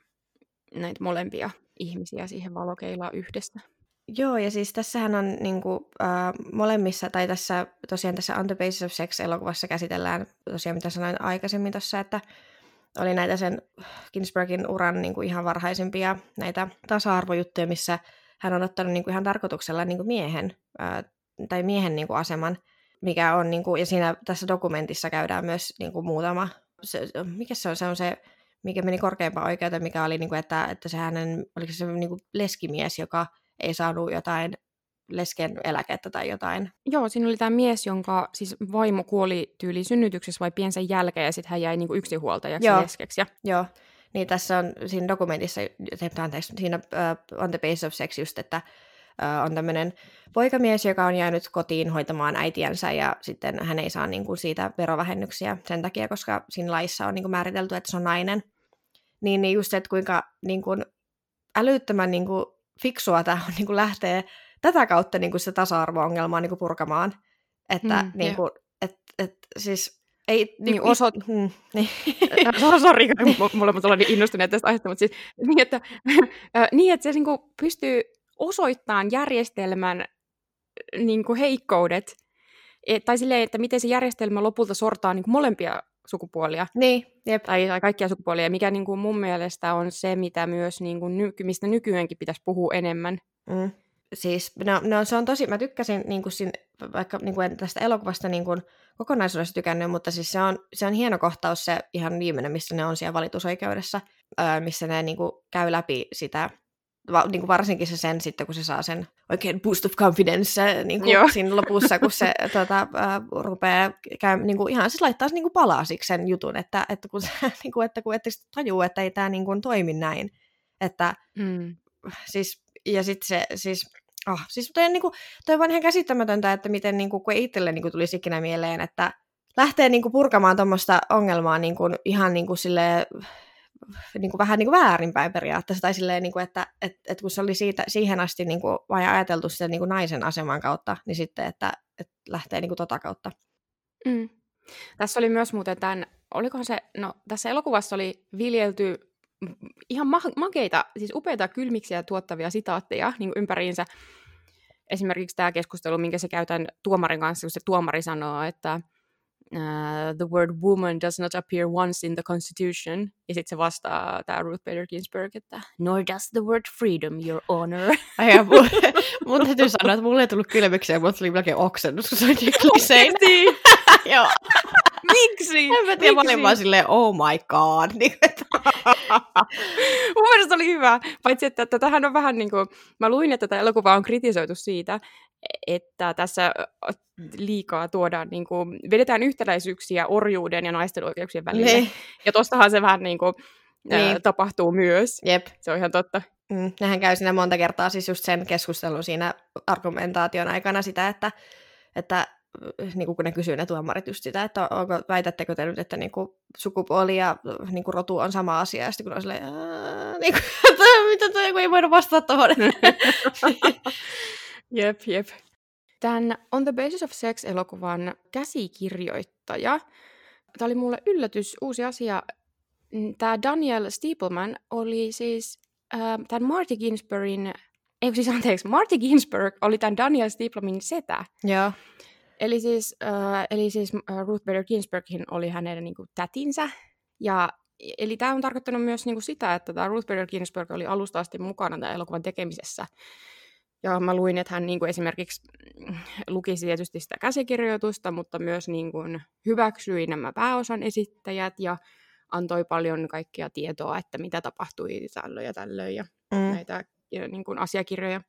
näitä molempia ihmisiä siihen valokeilaan yhdessä. Joo, ja siis tässähän on niin kuin, äh, molemmissa, tai tässä tosiaan tässä On the Basis of Sex-elokuvassa käsitellään tosiaan, mitä sanoin aikaisemmin tuossa, että oli näitä sen Ginsbergin uran niin kuin ihan varhaisimpia näitä tasa-arvojuttuja, missä hän on ottanut niin kuin ihan tarkoituksella niin kuin miehen, äh, tai miehen niin kuin aseman, mikä on, niin kuin, ja siinä tässä dokumentissa käydään myös niin kuin muutama, se, mikä se on, se on se, mikä meni korkeimpaan oikeuteen, mikä oli, niin kuin, että, että se hänen, oliko se niin kuin leskimies, joka ei saanut jotain lesken eläkettä tai jotain. Joo, siinä oli tämä mies, jonka siis vaimo kuoli tyyli synnytyksessä vai piensen jälkeen ja sitten hän jäi niinku yksinhuoltajaksi Joo. leskeksi. Ja... Joo, niin tässä on siinä dokumentissa, anteeksi, siinä uh, On the Base of Sex just, että uh, on tämmöinen poikamies, joka on jäänyt kotiin hoitamaan äitiänsä ja sitten hän ei saa niinku siitä verovähennyksiä sen takia, koska siinä laissa on niinku määritelty, että se on nainen. Niin, niin just se, että kuinka niinku, älyttömän niinku, fiksua tämä on niin kuin lähtee tätä kautta niin kuin sitä tasa-arvo-ongelmaa niin kuin purkamaan. Että mm, niin kuin, et, et, siis ei, niin, niin osot... Mm, niin. Sori, molemmat ollaan niin innostuneet tästä aiheesta, mutta siis [laughs] niin, että, niin, että se niin kuin pystyy osoittamaan järjestelmän niin kuin heikkoudet, et, tai silleen, että miten se järjestelmä lopulta sortaa niin kuin molempia sukupuolia. Niin, jep. Tai, tai kaikkia sukupuolia, mikä niin kuin mun mielestä on se, mitä myös niin kuin ny, mistä nykyäänkin pitäisi puhua enemmän. Mm. Siis, no, no, se on tosi, mä tykkäsin niin kuin sin, vaikka niin kuin tästä elokuvasta niin kuin kokonaisuudessa tykännyt, mutta siis se on, se on hieno kohtaus se ihan viimeinen, missä ne on siellä valitusoikeudessa, missä ne niin kuin käy läpi sitä va, niin kuin varsinkin se sen sitten, kun se saa sen oikein boost of confidence niin kuin [laughs] siinä lopussa, kun se tota, äh, rupeaa käy, niin kuin, ihan siis laittaa niin kuin palasiksi sen jutun, että, että kun, se, [laughs] niin kuin, että kun että tajuu, että ei tämä niin kuin, toimi näin. Että, mm. siis, ja sitten se, siis, oh, siis toi, niin kuin, toi on vaan ihan käsittämätöntä, että miten niin kuin, kun itselle niin kuin, tulisi ikinä mieleen, että lähtee niin kuin, purkamaan tuommoista ongelmaa niin kuin, ihan niin kuin, silleen, niin kuin vähän niin kuin väärinpäin periaatteessa, tai silleen, niin kuin, että et, et kun se oli siitä, siihen asti niin kuin, vain ajateltu sitä niin kuin naisen aseman kautta, niin sitten, että, että lähtee niin kuin tota kautta. Mm. Tässä oli myös muuten tämän, olikohan se, no tässä elokuvassa oli viljelty ihan ma- makeita, siis upeita kylmiksiä tuottavia sitaatteja niin ympäriinsä. Esimerkiksi tämä keskustelu, minkä se käytän tuomarin kanssa, kun se tuomari sanoo, että uh, the word woman does not appear once in the constitution. Ja sitten se vastaa tämä Ruth Bader Ginsburg, että nor does the word freedom, your honor. [laughs] Ai ja mun, mun täytyy sanoa, että mulle ei tullut kylmiksiä, mutta tuli melkein oksennus, kun se oli niin klisein. [laughs] Joo. [laughs] Miksi? En mä tiedä, mä olin vaan silleen, oh my god. Niin, Mun mielestä oli hyvä, paitsi että tätähän on vähän niin kuin, mä luin, että tätä elokuvaa on kritisoitu siitä, että tässä liikaa tuodaan, niin kuin, vedetään yhtäläisyyksiä orjuuden ja naisten oikeuksien välille. Ne. Ja tostahan se vähän niin kuin, niin. Ää, tapahtuu myös. Jep. Se on ihan totta. Mm, nehän käy siinä monta kertaa siis just sen keskustelun siinä argumentaation aikana sitä, että, että niin kuin kun ne kysyy ne tuomarit just sitä, että onko, väitättekö te nyt, että niin kuin sukupuoli ja niin kuin rotu on sama asia, ja sitten kun on silleen, niin kuin, [laughs] mitä toi, ei voida vastata tuohon. [laughs] [laughs] jep, jep. Tämän On the Basis of Sex-elokuvan käsikirjoittaja, tämä oli mulle yllätys, uusi asia. Tämä Daniel Steepleman oli siis äh, tämän Marty Ginsburgin, ei siis anteeksi, Marty Ginsburg oli tämän Daniel Steeplemanin setä. Joo. Eli siis, äh, eli siis äh, Ruth Bader Ginsburgin oli hänen niin kuin, tätinsä. Ja, eli tämä on tarkoittanut myös niin kuin, sitä, että tämä Ruth Bader Ginsburg oli alusta asti mukana tämän elokuvan tekemisessä. Ja mä luin, että hän niin kuin, esimerkiksi lukisi tietysti sitä käsikirjoitusta, mutta myös niin kuin, hyväksyi nämä pääosan esittäjät ja antoi paljon kaikkia tietoa, että mitä tapahtui tällöin ja tällöin ja mm. näitä ja, niin kuin, asiakirjoja.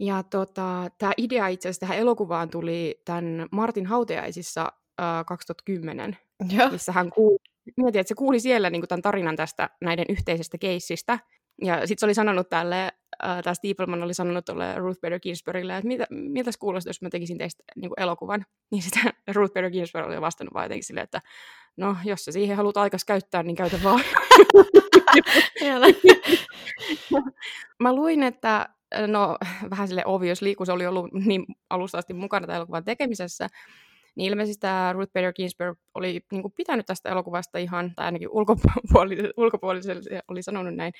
Ja tota, tämä idea itse asiassa tähän elokuvaan tuli tämän Martin Hauteaisissa äh, 2010, Joo. missä hän kuuli, mietin, että se kuuli siellä niin kuin tämän tarinan tästä näiden yhteisestä keissistä. Ja sitten se oli sanonut tälle, äh, tämä Steepleman oli sanonut tuolle Ruth Bader Ginsburgille, että mitä, miltä kuulosti, jos mä tekisin teistä niin kuin elokuvan. [laughs] Niin sitä Ruth Bader Ginsburg oli vastannut vaan jotenkin silleen, että no, jos sä siihen haluat aikas käyttää, niin käytä vaan. [laughs] mä luin, että no vähän sille obviously, kun se oli ollut niin alusta asti mukana tämän elokuvan tekemisessä, niin ilmeisesti tämä Ruth Bader Ginsburg oli niin kuin pitänyt tästä elokuvasta ihan, tai ainakin ulkopuoliselle, [laughs] ulkopuoliselle oli sanonut näin.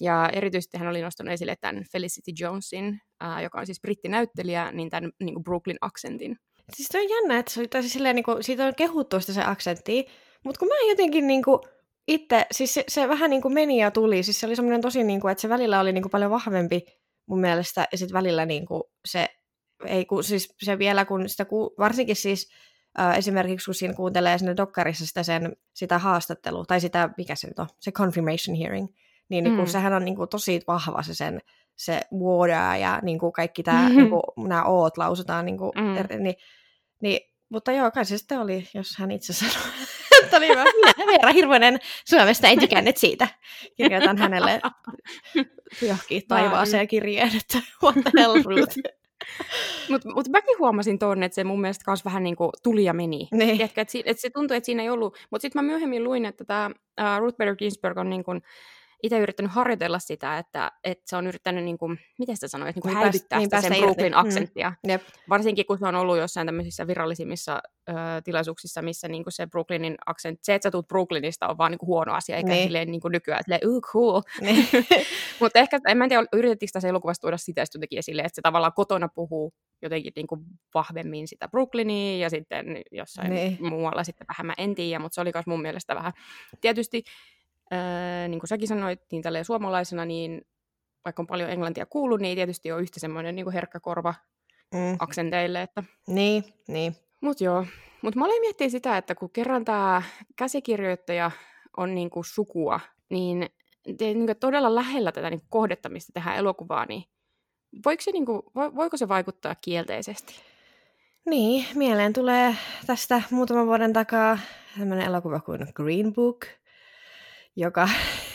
Ja erityisesti hän oli nostanut esille tämän Felicity Jonesin, ää, joka on siis brittinäyttelijä, niin tämän niin kuin Brooklyn aksentin. Siis on jännä, että se, tai siis silleen, niin kuin, siitä on kehuttu sitä se aksentti, mutta kun mä jotenkin niin kuin, itse, siis se, se vähän niin kuin meni ja tuli, siis se oli semmoinen tosi, niin kuin, että se välillä oli niin kuin paljon vahvempi mun mielestä, ja sitten välillä niin kuin se, ei, ku, siis se vielä kun sitä, ku, varsinkin siis äh, esimerkiksi kun siinä kuuntelee sinne dokkarissa sitä, sen, sitä haastattelua, tai sitä, mikä se nyt on, se confirmation hearing, niin, niin kun mm. sehän on niin kuin, tosi vahva se sen, se water ja niin kuin kaikki tämä, mm-hmm. [laughs] niin kuin, nämä oot lausutaan, niin, kuin, mm. er, niin, niin, mutta joo, kai se sitten oli, jos hän itse sanoi, [laughs] että oli hyvä. Minä, Veera Hirvonen Suomesta, en tykännyt [laughs] siitä. Kirjoitan hänelle johonkin taivaaseen kirjeen, että what the hell, Ruth. [laughs] Mutta mut mäkin huomasin tuonne, että se mun mielestä kanssa vähän niin kuin tuli ja meni. Niin. Tiedätkö, että, että se tuntui, että siinä ei ollut. Mutta sitten mä myöhemmin luin, että tämä uh, Ruth Bader Ginsburg on niin kuin, itse yrittänyt harjoitella sitä, että, että se on yrittänyt, niin kuin, miten sitä sanoa, että niin kuin häivyttää niin sitä sen Brooklyn aksenttia. Mm. Yep. Varsinkin kun se on ollut jossain tämmöisissä virallisimmissa ö, tilaisuuksissa, missä niin kuin se Brooklynin aksentti, se, että sä tulet Brooklynista on vaan niin kuin huono asia, eikä niin. silleen niin kuin nykyään, silleen, uh, cool. Niin. [laughs] Mutta ehkä, en mä tiedä, yritettiinkö tässä elokuvassa tuoda sitä jotenkin esille, että se tavallaan kotona puhuu jotenkin niin kuin vahvemmin sitä Brooklynia ja sitten jossain niin. muualla sitten vähän mä en tiedä, mutta se oli myös mun mielestä vähän. Tietysti Öö, niin kuin säkin sanoit, niin tälleen suomalaisena, niin vaikka on paljon englantia kuullut, niin ei tietysti ole yhtä semmoinen niin herkkä korva mm. aksenteille. Että... Niin, niin. Mut joo. Mut mä olen miettinyt sitä, että kun kerran tämä käsikirjoittaja on niin kuin sukua, niin, niin kuin todella lähellä tätä niin kohdetta, mistä tehdään elokuvaa, niin voiko se, niin kuin, voiko se vaikuttaa kielteisesti? Niin, mieleen tulee tästä muutaman vuoden takaa tämmöinen elokuva kuin Green Book – joka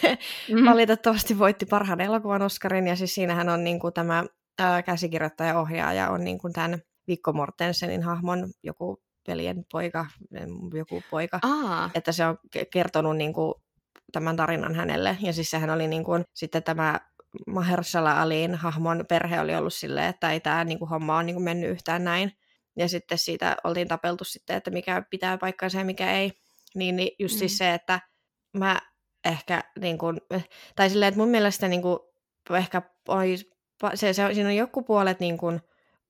[laughs] mm. valitettavasti voitti parhaan elokuvan Oscarin, ja siis siinähän on niin kuin tämä ää, käsikirjoittaja-ohjaaja on niin kuin tämän Vikko Mortensenin hahmon joku veljen poika, joku poika, Aa. että se on kertonut niin kuin tämän tarinan hänelle, ja siis sehän oli niin kuin, sitten tämä Mahershala Aliin hahmon perhe oli ollut silleen, että ei tämä niin kuin, homma ole niin kuin mennyt yhtään näin, ja sitten siitä oltiin tapeltu sitten, että mikä pitää paikkaansa ja mikä ei, niin, niin just siis mm. siis se, että mä ehkä, niin kuin, tai silleen, että mun mielestä niin kuin, ehkä olisi, se, se, siinä on joku puolet niin kuin,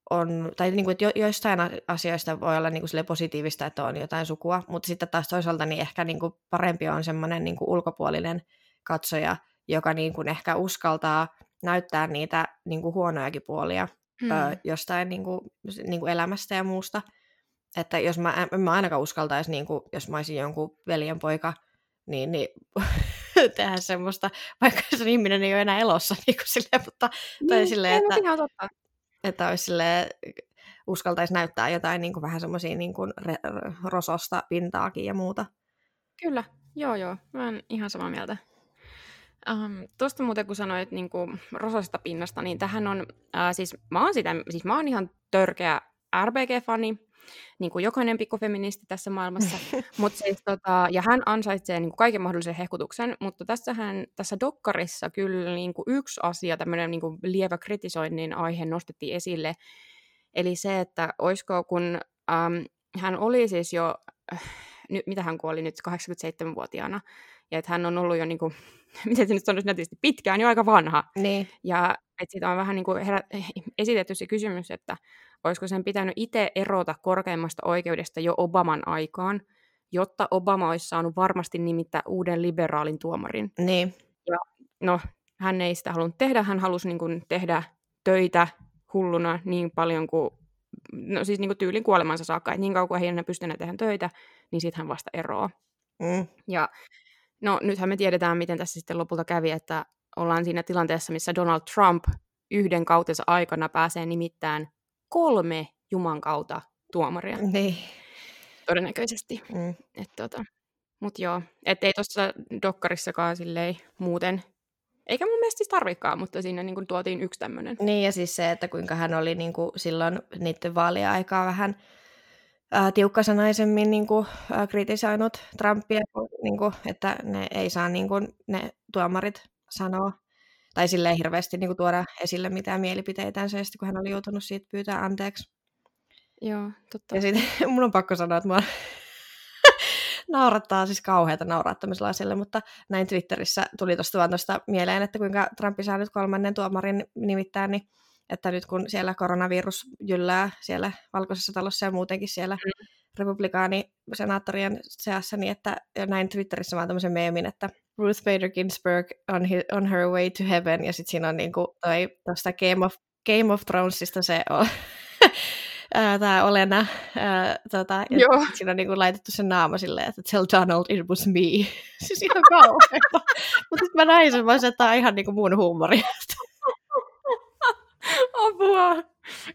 on, tai niin kuin, että jo, joistain asioista voi olla niin kuin, positiivista, että on jotain sukua, mutta sitten taas toisaalta niin ehkä niin kuin, parempi on semmoinen niin kuin, ulkopuolinen katsoja, joka niin kuin, ehkä uskaltaa näyttää niitä niin kuin, huonojakin puolia hmm. ö, jostain niin kuin, niin kuin elämästä ja muusta. Että jos mä, en mä ainakaan uskaltaisi, niin kuin, jos mä olisin jonkun veljen poika, niin, niin [laughs] tehdä semmoista, vaikka se ihminen ei ole enää elossa, [laughs] niin kuin silleen, mutta niin, tai silleen, että, ihan totta. että olisi silleen, uskaltaisi näyttää jotain niin kuin vähän semmoisia niin kuin re, rososta pintaakin ja muuta. Kyllä, joo joo, mä oon ihan samaa mieltä. Um, Tuosta muuten kun sanoit niin kuin rosasta pinnasta, niin tähän on, äh, siis mä oon, sitä, siis mä oon ihan törkeä RBG-fani, niin kuin jokainen pikkufeministi tässä maailmassa. [laughs] Mut siis, tota, ja hän ansaitsee niin kuin kaiken mahdollisen hehkutuksen, mutta tässähän, tässä dokkarissa kyllä niin kuin yksi asia, tämmöinen niin kuin lievä kritisoinnin aihe nostettiin esille. Eli se, että olisiko kun ähm, hän oli siis jo, äh, nyt, mitä hän kuoli nyt 87-vuotiaana, ja että hän on ollut jo, niin kuin, [laughs] miten se nyt sanoisi nätisti, pitkään jo aika vanha. Niin. Ja että siitä on vähän niin kuin herä, [laughs] esitetty se kysymys, että olisiko sen pitänyt itse erota korkeimmasta oikeudesta jo Obaman aikaan, jotta Obama olisi saanut varmasti nimittää uuden liberaalin tuomarin. Niin. Ja no, hän ei sitä halunnut tehdä, hän halusi niin kuin tehdä töitä hulluna niin paljon kuin, no siis niin kuin tyylin kuolemansa saakka, että niin kauan kuin ei enää pysty tehdä töitä, niin sitten hän vasta eroaa. Mm. Ja no nythän me tiedetään, miten tässä sitten lopulta kävi, että ollaan siinä tilanteessa, missä Donald Trump yhden kautensa aikana pääsee nimittäin kolme Juman kautta tuomaria. Niin. Todennäköisesti. Mm. Et tota, mut joo, ettei tuossa dokkarissakaan silleen muuten, eikä mun mielestä siis tarvikaan, mutta siinä niin kuin tuotiin yksi tämmöinen. Niin, ja siis se, että kuinka hän oli niin kuin silloin niiden vaalien aikaa vähän ää, tiukkasanaisemmin niin kuin, ää, kritisoinut Trumpia, niin kuin, että ne ei saa niin kuin, ne tuomarit sanoa tai sille hirveästi niin kuin, tuoda esille mitään mielipiteitänsä, sitten kun hän oli joutunut siitä pyytää anteeksi. Joo, totta. Ja sitten [laughs] mun on pakko sanoa, että mä [laughs] naurattaa siis kauheata naurattamisen asialle, mutta näin Twitterissä tuli tuosta vaan tuosta mieleen, että kuinka Trumpi saa nyt kolmannen tuomarin nimittäin, niin että nyt kun siellä koronavirus jyllää siellä valkoisessa talossa ja muutenkin siellä mm. republikaanisenaattorien seassa, niin että näin Twitterissä vaan tämmöisen meemin, että Ruth Bader Ginsburg on, hi, on her way to heaven, ja sitten siinä on niinku toi tuosta Game of, Game of Thronesista se on, [laughs] tämä Olena, ää, tota, ja Joo. siinä on niinku laitettu se naama silleen, että tell Donald it was me. [laughs] siis ihan kauheeta. Mutta sitten mä näin sen, mä olisin, että tämä on ihan niinku mun huumoria. [laughs] [laughs] Apua!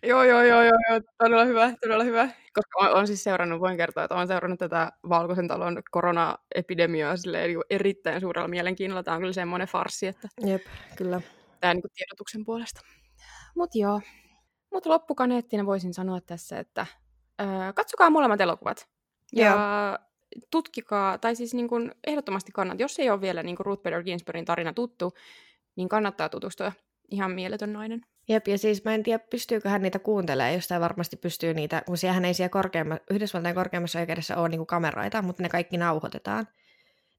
Joo, joo, joo, joo, joo, todella hyvä, todella hyvä. Koska olen, olen siis seurannut, voin kertoa, että olen seurannut tätä Valkoisen talon koronaepidemiaa silleen, erittäin suurella mielenkiinnolla. Tämä on kyllä semmoinen farssi, että Jep, kyllä. tämä niin tiedotuksen puolesta. Mutta joo. Mutta loppukaneettina voisin sanoa tässä, että öö, katsokaa molemmat elokuvat. Ja Joo. tutkikaa, tai siis niin kuin ehdottomasti kannattaa, jos ei ole vielä niin Ruth Bader Ginsburgin tarina tuttu, niin kannattaa tutustua. Ihan mieletön nainen. Jep, ja siis mä en tiedä, pystyykö hän niitä kuuntelemaan, jos tämä varmasti pystyy niitä, kun siellähän ei siellä korkeamma, Yhdysvaltain korkeammassa oikeudessa ole niinku kameroita, mutta ne kaikki nauhoitetaan.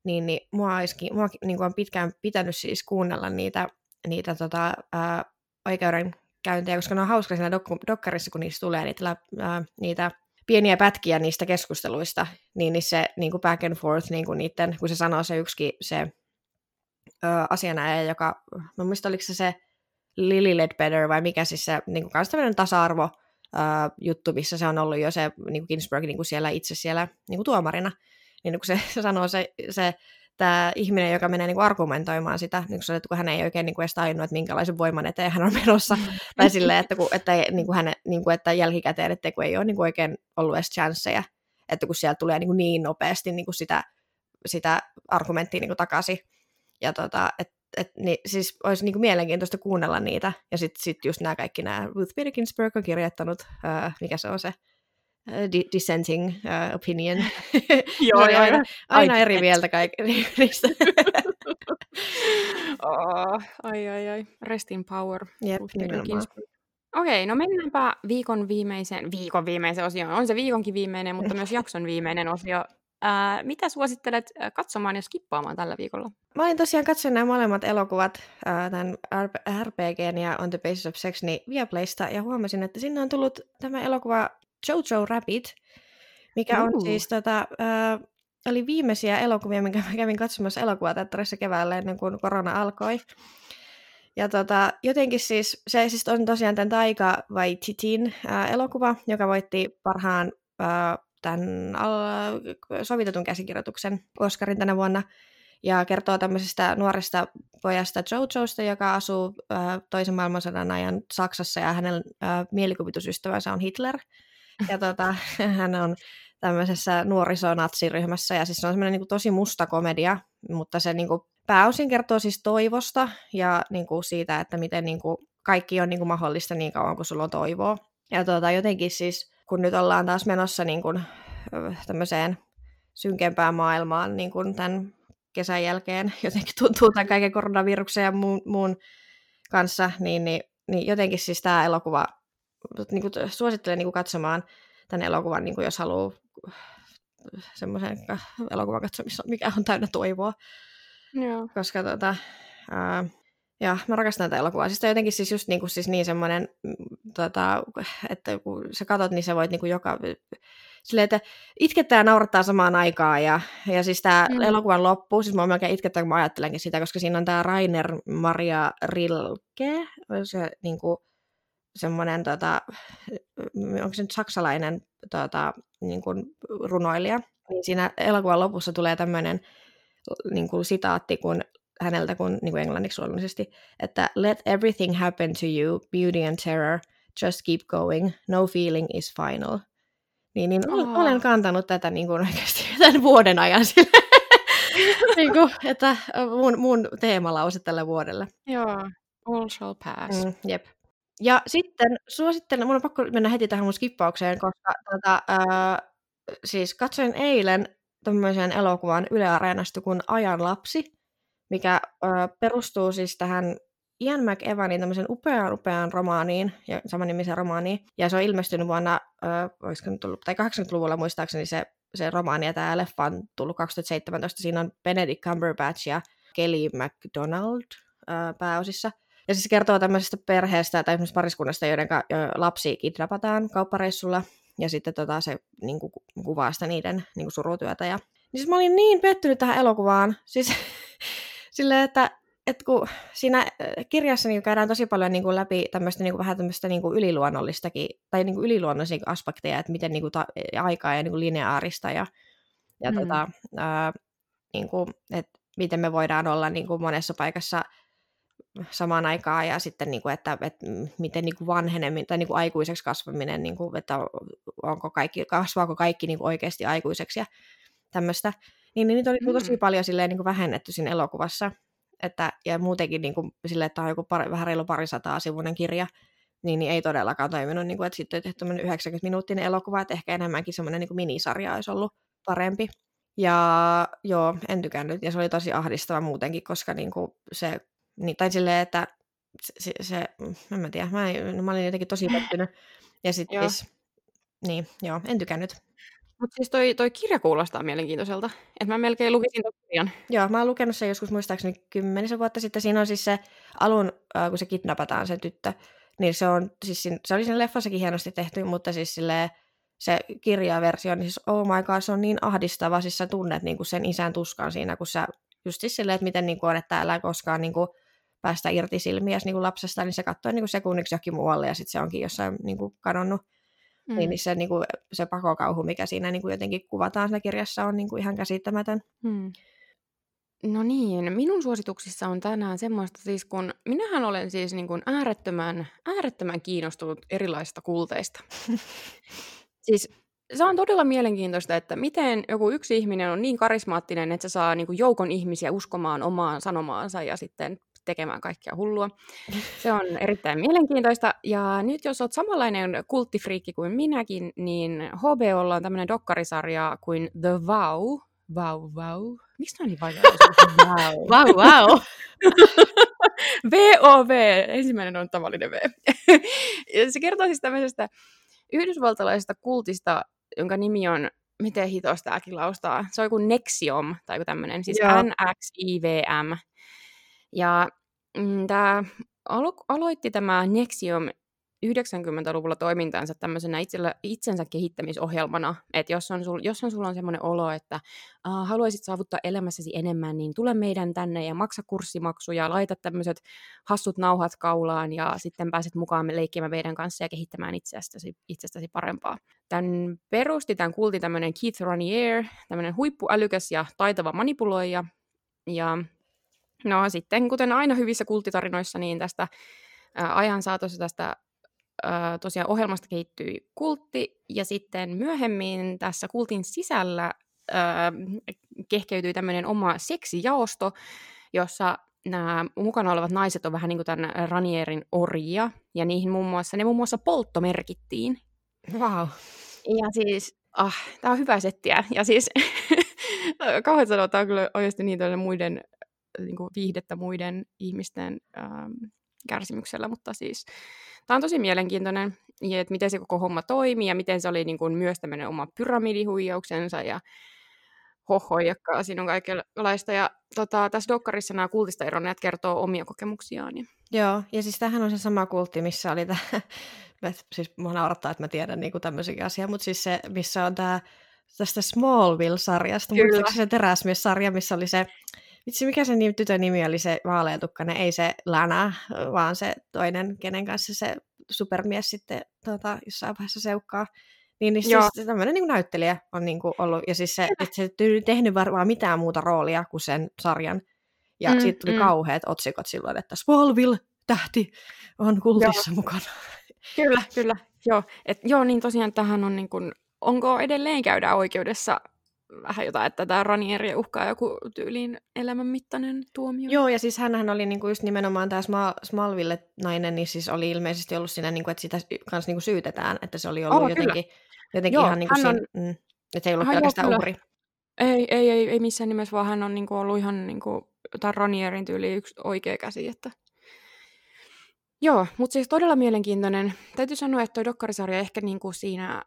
Niin, niin mua, olisikin, mua niinku on pitkään pitänyt siis kuunnella niitä, niitä tota, ää, oikeudenkäyntejä, koska ne on hauska siinä dok- dokkarissa, kun niistä tulee niitä, ää, niitä pieniä pätkiä niistä keskusteluista, niin, niin se niin kuin back and forth, niin kuin niiden, kun se sanoo se yksikin se ö, asianajaja, joka, mä muista oliko se se Lily Ledbetter vai mikä siis se niin kuin, tämmöinen tasa-arvo ää, juttu, missä se on ollut jo se niin kuin Ginsburg niin kuin siellä itse siellä niin kuin tuomarina, niin kun se, se [laughs] sanoo se, se tämä ihminen, joka menee niin kuin argumentoimaan sitä, niin että kun hän ei oikein niin kuin edes tajunnut, että minkälaisen voiman eteen hän on menossa, [laughs] tai silleen, että, kun, että, niin kuin häne, niin kuin, että jälkikäteen, että kun ei ole niin kuin oikein ollut edes chanceja, että kun sieltä tulee niin, kuin niin nopeasti niin kuin sitä, sitä argumenttia niin kuin takaisin, ja tota, et, et, niin, siis olisi niin kuin mielenkiintoista kuunnella niitä, ja sitten sit just nämä kaikki nämä, Ruth Bader Ginsburg on kirjoittanut, uh, mikä se on se, uh, di- dissenting uh, opinion. [laughs] Joo, oli aina, aina Ai, eri mieltä kaikki [laughs] niistä. [laughs] Oh, ai, ai, ai. Rest in power. Jep. Ginsburg. Okei, no mennäänpä viikon viimeiseen, viikon viimeiseen osioon. On se viikonkin viimeinen, mutta myös jakson viimeinen osio. Ää, mitä suosittelet ää, katsomaan ja skippaamaan tällä viikolla? Mä olin tosiaan katsonut nämä molemmat elokuvat, ää, tämän RP- RPGn ja On the Basis of Sex, niin Viaplaysta, ja huomasin, että sinne on tullut tämä elokuva Jojo Rabbit, mikä on Juu. siis tota, ää, oli viimeisiä elokuvia, minkä mä kävin katsomassa elokuvateatterissa keväällä ennen kuin korona alkoi. Ja tota, jotenkin siis, se siis on tosiaan tämän Taika Waititin ää, elokuva, joka voitti parhaan ää, tämän al- sovitetun käsikirjoituksen Oscarin tänä vuonna. Ja kertoo tämmöisestä nuoresta pojasta Jojosta, joka asuu ää, toisen maailmansodan ajan Saksassa ja hänen ää, mielikuvitusystävänsä on Hitler. Ja tota, [laughs] hän on tämmöisessä nuorisonatsiryhmässä ja siis se on semmoinen niin tosi musta komedia, mutta se niin kuin, pääosin kertoo siis toivosta ja niin kuin siitä, että miten niin kuin kaikki on niin kuin mahdollista niin kauan kuin sulla on toivoa. Ja tuota, jotenkin siis, kun nyt ollaan taas menossa niin kuin, tämmöiseen synkempään maailmaan niin kuin tämän kesän jälkeen, [laughs] jotenkin tuntuu tämän kaiken koronaviruksen ja muun, muun kanssa, niin, niin, niin jotenkin siis tämä elokuva, niin kuin suosittelen niin kuin katsomaan tämän elokuvan, niin kuin jos haluaa semmoisen elokuvan katsomista, mikä on täynnä toivoa. Joo. Koska tota, ää, ja mä rakastan tätä elokuvaa. Siis jotenkin siis just niin, kuin, siis niin semmoinen, mm, tota, että kun sä katot, niin sä voit niin kuin joka... Silleen, että itkettää ja naurattaa samaan aikaan. Ja, ja siis tämä mm. elokuvan loppu, siis mä melkein itkettää, kun mä ajattelenkin sitä, koska siinä on tämä Rainer Maria Rilke, se niin kuin, semmoinen, tota, onko se nyt saksalainen tota, niin kuin runoilija. Niin siinä elokuvan lopussa tulee tämmöinen niin kuin sitaatti, kun häneltä kuin, niin kuin englanniksi luonnollisesti, että let everything happen to you, beauty and terror, just keep going, no feeling is final. Niin, niin oh. olen kantanut tätä niin kuin [laughs] oikeasti tämän vuoden ajan sille. [laughs] niin kuin, että mun, mun teemalause tälle vuodelle. Joo, all shall pass. Mm, jep. Ja sitten suosittelen, mun on pakko mennä heti tähän mun skippaukseen, koska tota, äh, siis katsoin eilen tämmöisen elokuvan Yle Areenasta kuin Ajan lapsi, mikä ö, perustuu siis tähän Ian McEvanin tämmöisen upeaan, upeaan romaaniin, ja samannimisen romaaniin, ja se on ilmestynyt vuonna, ö, olisiko nyt tullut, tai 80-luvulla muistaakseni se, se romaani, ja tämä leffa on tullut 2017, siinä on Benedict Cumberbatch ja Kelly MacDonald ö, pääosissa. Ja siis kertoo tämmöisestä perheestä tai pariskunnasta, joiden lapsi kidnapataan kauppareissulla, ja sitten tota, se niin kuin, kuvaa sitä niiden niin surutyötä. Ja... Niin siis mä olin niin pettynyt tähän elokuvaan. Siis [laughs] silleen, että, että kun siinä äh, kirjassa niin käydään tosi paljon niin kuin läpi tämmöistä niin kuin, vähän tämmöistä niin kuin yliluonnollistakin, tai niin kuin yliluonnollisia aspekteja, että miten niin kuin, ta- aikaa ja niin kuin lineaarista ja, ja mm. tota, ää, niin kuin, että miten me voidaan olla niin kuin monessa paikassa samaan aikaan ja sitten, niin kuin, että, että miten niin kuin vanheneminen tai niin kuin aikuiseksi kasvaminen, niin kuin, että onko kaikki, kasvaako kaikki niin kuin oikeasti aikuiseksi ja tämmöistä. Niin, niin niitä oli mm. tosi paljon silleen, niin kuin vähennetty siinä elokuvassa. Että, ja muutenkin niin kuin, silleen, että on joku pari, vähän reilu parisataa sivuinen kirja, niin, niin ei todellakaan toiminut. Niin kuin, että sitten tehty 90-minuuttinen elokuva, että ehkä enemmänkin semmoinen niin kuin minisarja olisi ollut parempi. Ja joo, en tykännyt. Ja se oli tosi ahdistava muutenkin, koska niin kuin se, niin, tai silleen, että se, se, se en mä tiedä, mä, no, mä olin jotenkin tosi pettynyt. Ja sitten siis, niin, joo, en tykännyt. Mutta siis toi, toi kirja kuulostaa mielenkiintoiselta. Että mä melkein lukisin ton kirjan. Joo, mä oon lukenut sen joskus muistaakseni kymmenisen vuotta sitten. Siinä on siis se alun, äh, kun se kidnapataan se tyttö, niin se on, siis se oli siinä leffassakin hienosti tehty, mutta siis silleen, se kirjaversio, niin siis oh my god, se on niin ahdistava, siis sä tunnet niin kuin sen isän tuskan siinä, kun sä just siis silleen, että miten niin kuin on, että älä koskaan niin kuin päästä irti silmiä niin kuin lapsesta, niin se katsoo niin kuin sekunniksi johonkin muualle ja sitten se onkin jossain niin kuin kadonnut. Mm. Niin se, niin kuin, se pakokauhu, mikä siinä niin kuin jotenkin kuvataan siinä kirjassa, on niin kuin ihan käsittämätön. Mm. No niin, minun suosituksissa on tänään semmoista siis, kun minähän olen siis niin kuin äärettömän, äärettömän kiinnostunut erilaisista kulteista. [laughs] siis se on todella mielenkiintoista, että miten joku yksi ihminen on niin karismaattinen, että se saa niin kuin joukon ihmisiä uskomaan omaan sanomaansa ja sitten tekemään kaikkia hullua. Se on erittäin mielenkiintoista. Ja nyt jos olet samanlainen kulttifriikki kuin minäkin, niin HBOlla on tämmöinen dokkarisarja kuin The Vow. Wow, wow. Miksi on niin vaikea? wow. wow, wow. VOV. Ensimmäinen on tavallinen V. [laughs] se kertoo siis tämmöisestä yhdysvaltalaisesta kultista, jonka nimi on miten hitos tämäkin laustaa. Se on joku Nexiom, tai joku tämmöinen, siis N-X-I-V-M. Ja mm, tämä alo- aloitti tämä Nexium 90-luvulla toimintansa tämmöisenä itsellä, itsensä kehittämisohjelmana, että jos on, sul, jos on sulla on semmoinen olo, että uh, haluaisit saavuttaa elämässäsi enemmän, niin tule meidän tänne ja maksa kurssimaksuja, laita tämmöiset hassut nauhat kaulaan ja sitten pääset mukaan leikkimään meidän kanssa ja kehittämään itsestäsi, itsestäsi parempaa. Tämän perusti tämän kulti tämmöinen Keith Raniere, tämmöinen huippuälykäs ja taitava manipuloija, ja No sitten, kuten aina hyvissä kulttitarinoissa, niin tästä ää, ajan saatossa tästä ää, tosiaan ohjelmasta kehittyi kultti, ja sitten myöhemmin tässä kultin sisällä ää, kehkeytyi tämmöinen oma seksijaosto, jossa nämä mukana olevat naiset on vähän niin kuin tämän Ranierin orjia, ja niihin muun muassa, ne muun muassa polttomerkittiin. Wow. Ja siis, ah, tämä on hyvä settiä. Ja siis, [laughs] kauhean sanotaan kyllä oikeasti niitä muiden, niin kuin viihdettä muiden ihmisten ähm, kärsimyksellä, mutta siis tämä on tosi mielenkiintoinen, että miten se koko homma toimii ja miten se oli niin kuin myös tämmöinen oma pyramidihuijauksensa ja hohoijakkaa, siinä on kaikenlaista. Ja tota, tässä dokkarissa nämä kultista eronneet kertoo omia kokemuksiaan. Ja... Joo, ja siis tähän on se sama kultti, missä oli tämä, [laughs] siis mua naurattaa, että mä tiedän niinku tämmöisiä asia, mutta siis se, missä on tämä tästä Smallville-sarjasta, mutta se teräsmies-sarja, missä oli se, vitsi mikä se tytön nimi oli se vaaleatukkainen, ei se Lana, vaan se toinen, kenen kanssa se supermies sitten tota, jossain vaiheessa seukkaa. Niin, niin siis tämmöinen niin näyttelijä on niin kuin ollut, ja siis se, että se ei tehnyt varmaan mitään muuta roolia kuin sen sarjan. Ja mm, siitä tuli mm. kauheat otsikot silloin, että Smallville, tähti, on kultissa joo. mukana. Kyllä, kyllä. Joo, Et, joo, niin tosiaan tähän on niin kuin, onko edelleen käydä oikeudessa vähän jotain, että tämä Ranieri uhkaa joku tyyliin elämänmittainen tuomio. Joo, ja siis hän oli niinku just nimenomaan tämä Smallville-nainen, niin siis oli ilmeisesti ollut siinä, niinku, että sitä kanssa niinku syytetään, että se oli ollut oh, jotenkin kyllä Jotenkin Joo, ihan niin kuin on... siinä, mm, että se ei ollut hän pelkästään kyllä. uhri. Ei, ei, ei, ei missään nimessä, vaan hän on niin kuin ollut ihan niin kuin, tämän Ranierin tyyli yksi oikea käsi. Että... Joo, mutta siis todella mielenkiintoinen. Täytyy sanoa, että tuo dokkarisarja ehkä niin kuin siinä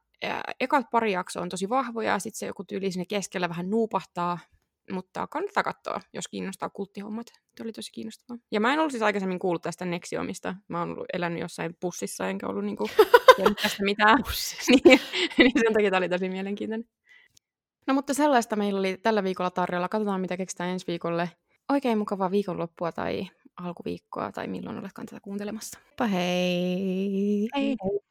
ekat pari jaksoa on tosi vahvoja, ja sitten se joku tyyli sinne keskellä vähän nuupahtaa, mutta kannattaa katsoa, jos kiinnostaa kulttihommat. Se oli tosi kiinnostavaa. Ja mä en ollut siis aikaisemmin kuullut tästä Nexiomista. Mä oon ollut elänyt jossain pussissa, enkä ollut niinku [laughs] tästä mitään. [laughs] niin, niin sen takia tämä oli tosi mielenkiintoinen. No mutta sellaista meillä oli tällä viikolla tarjolla. Katsotaan, mitä keksitään ensi viikolle. Oikein mukavaa viikonloppua tai alkuviikkoa tai milloin oletkaan tätä kuuntelemassa. hei! Hei! hei.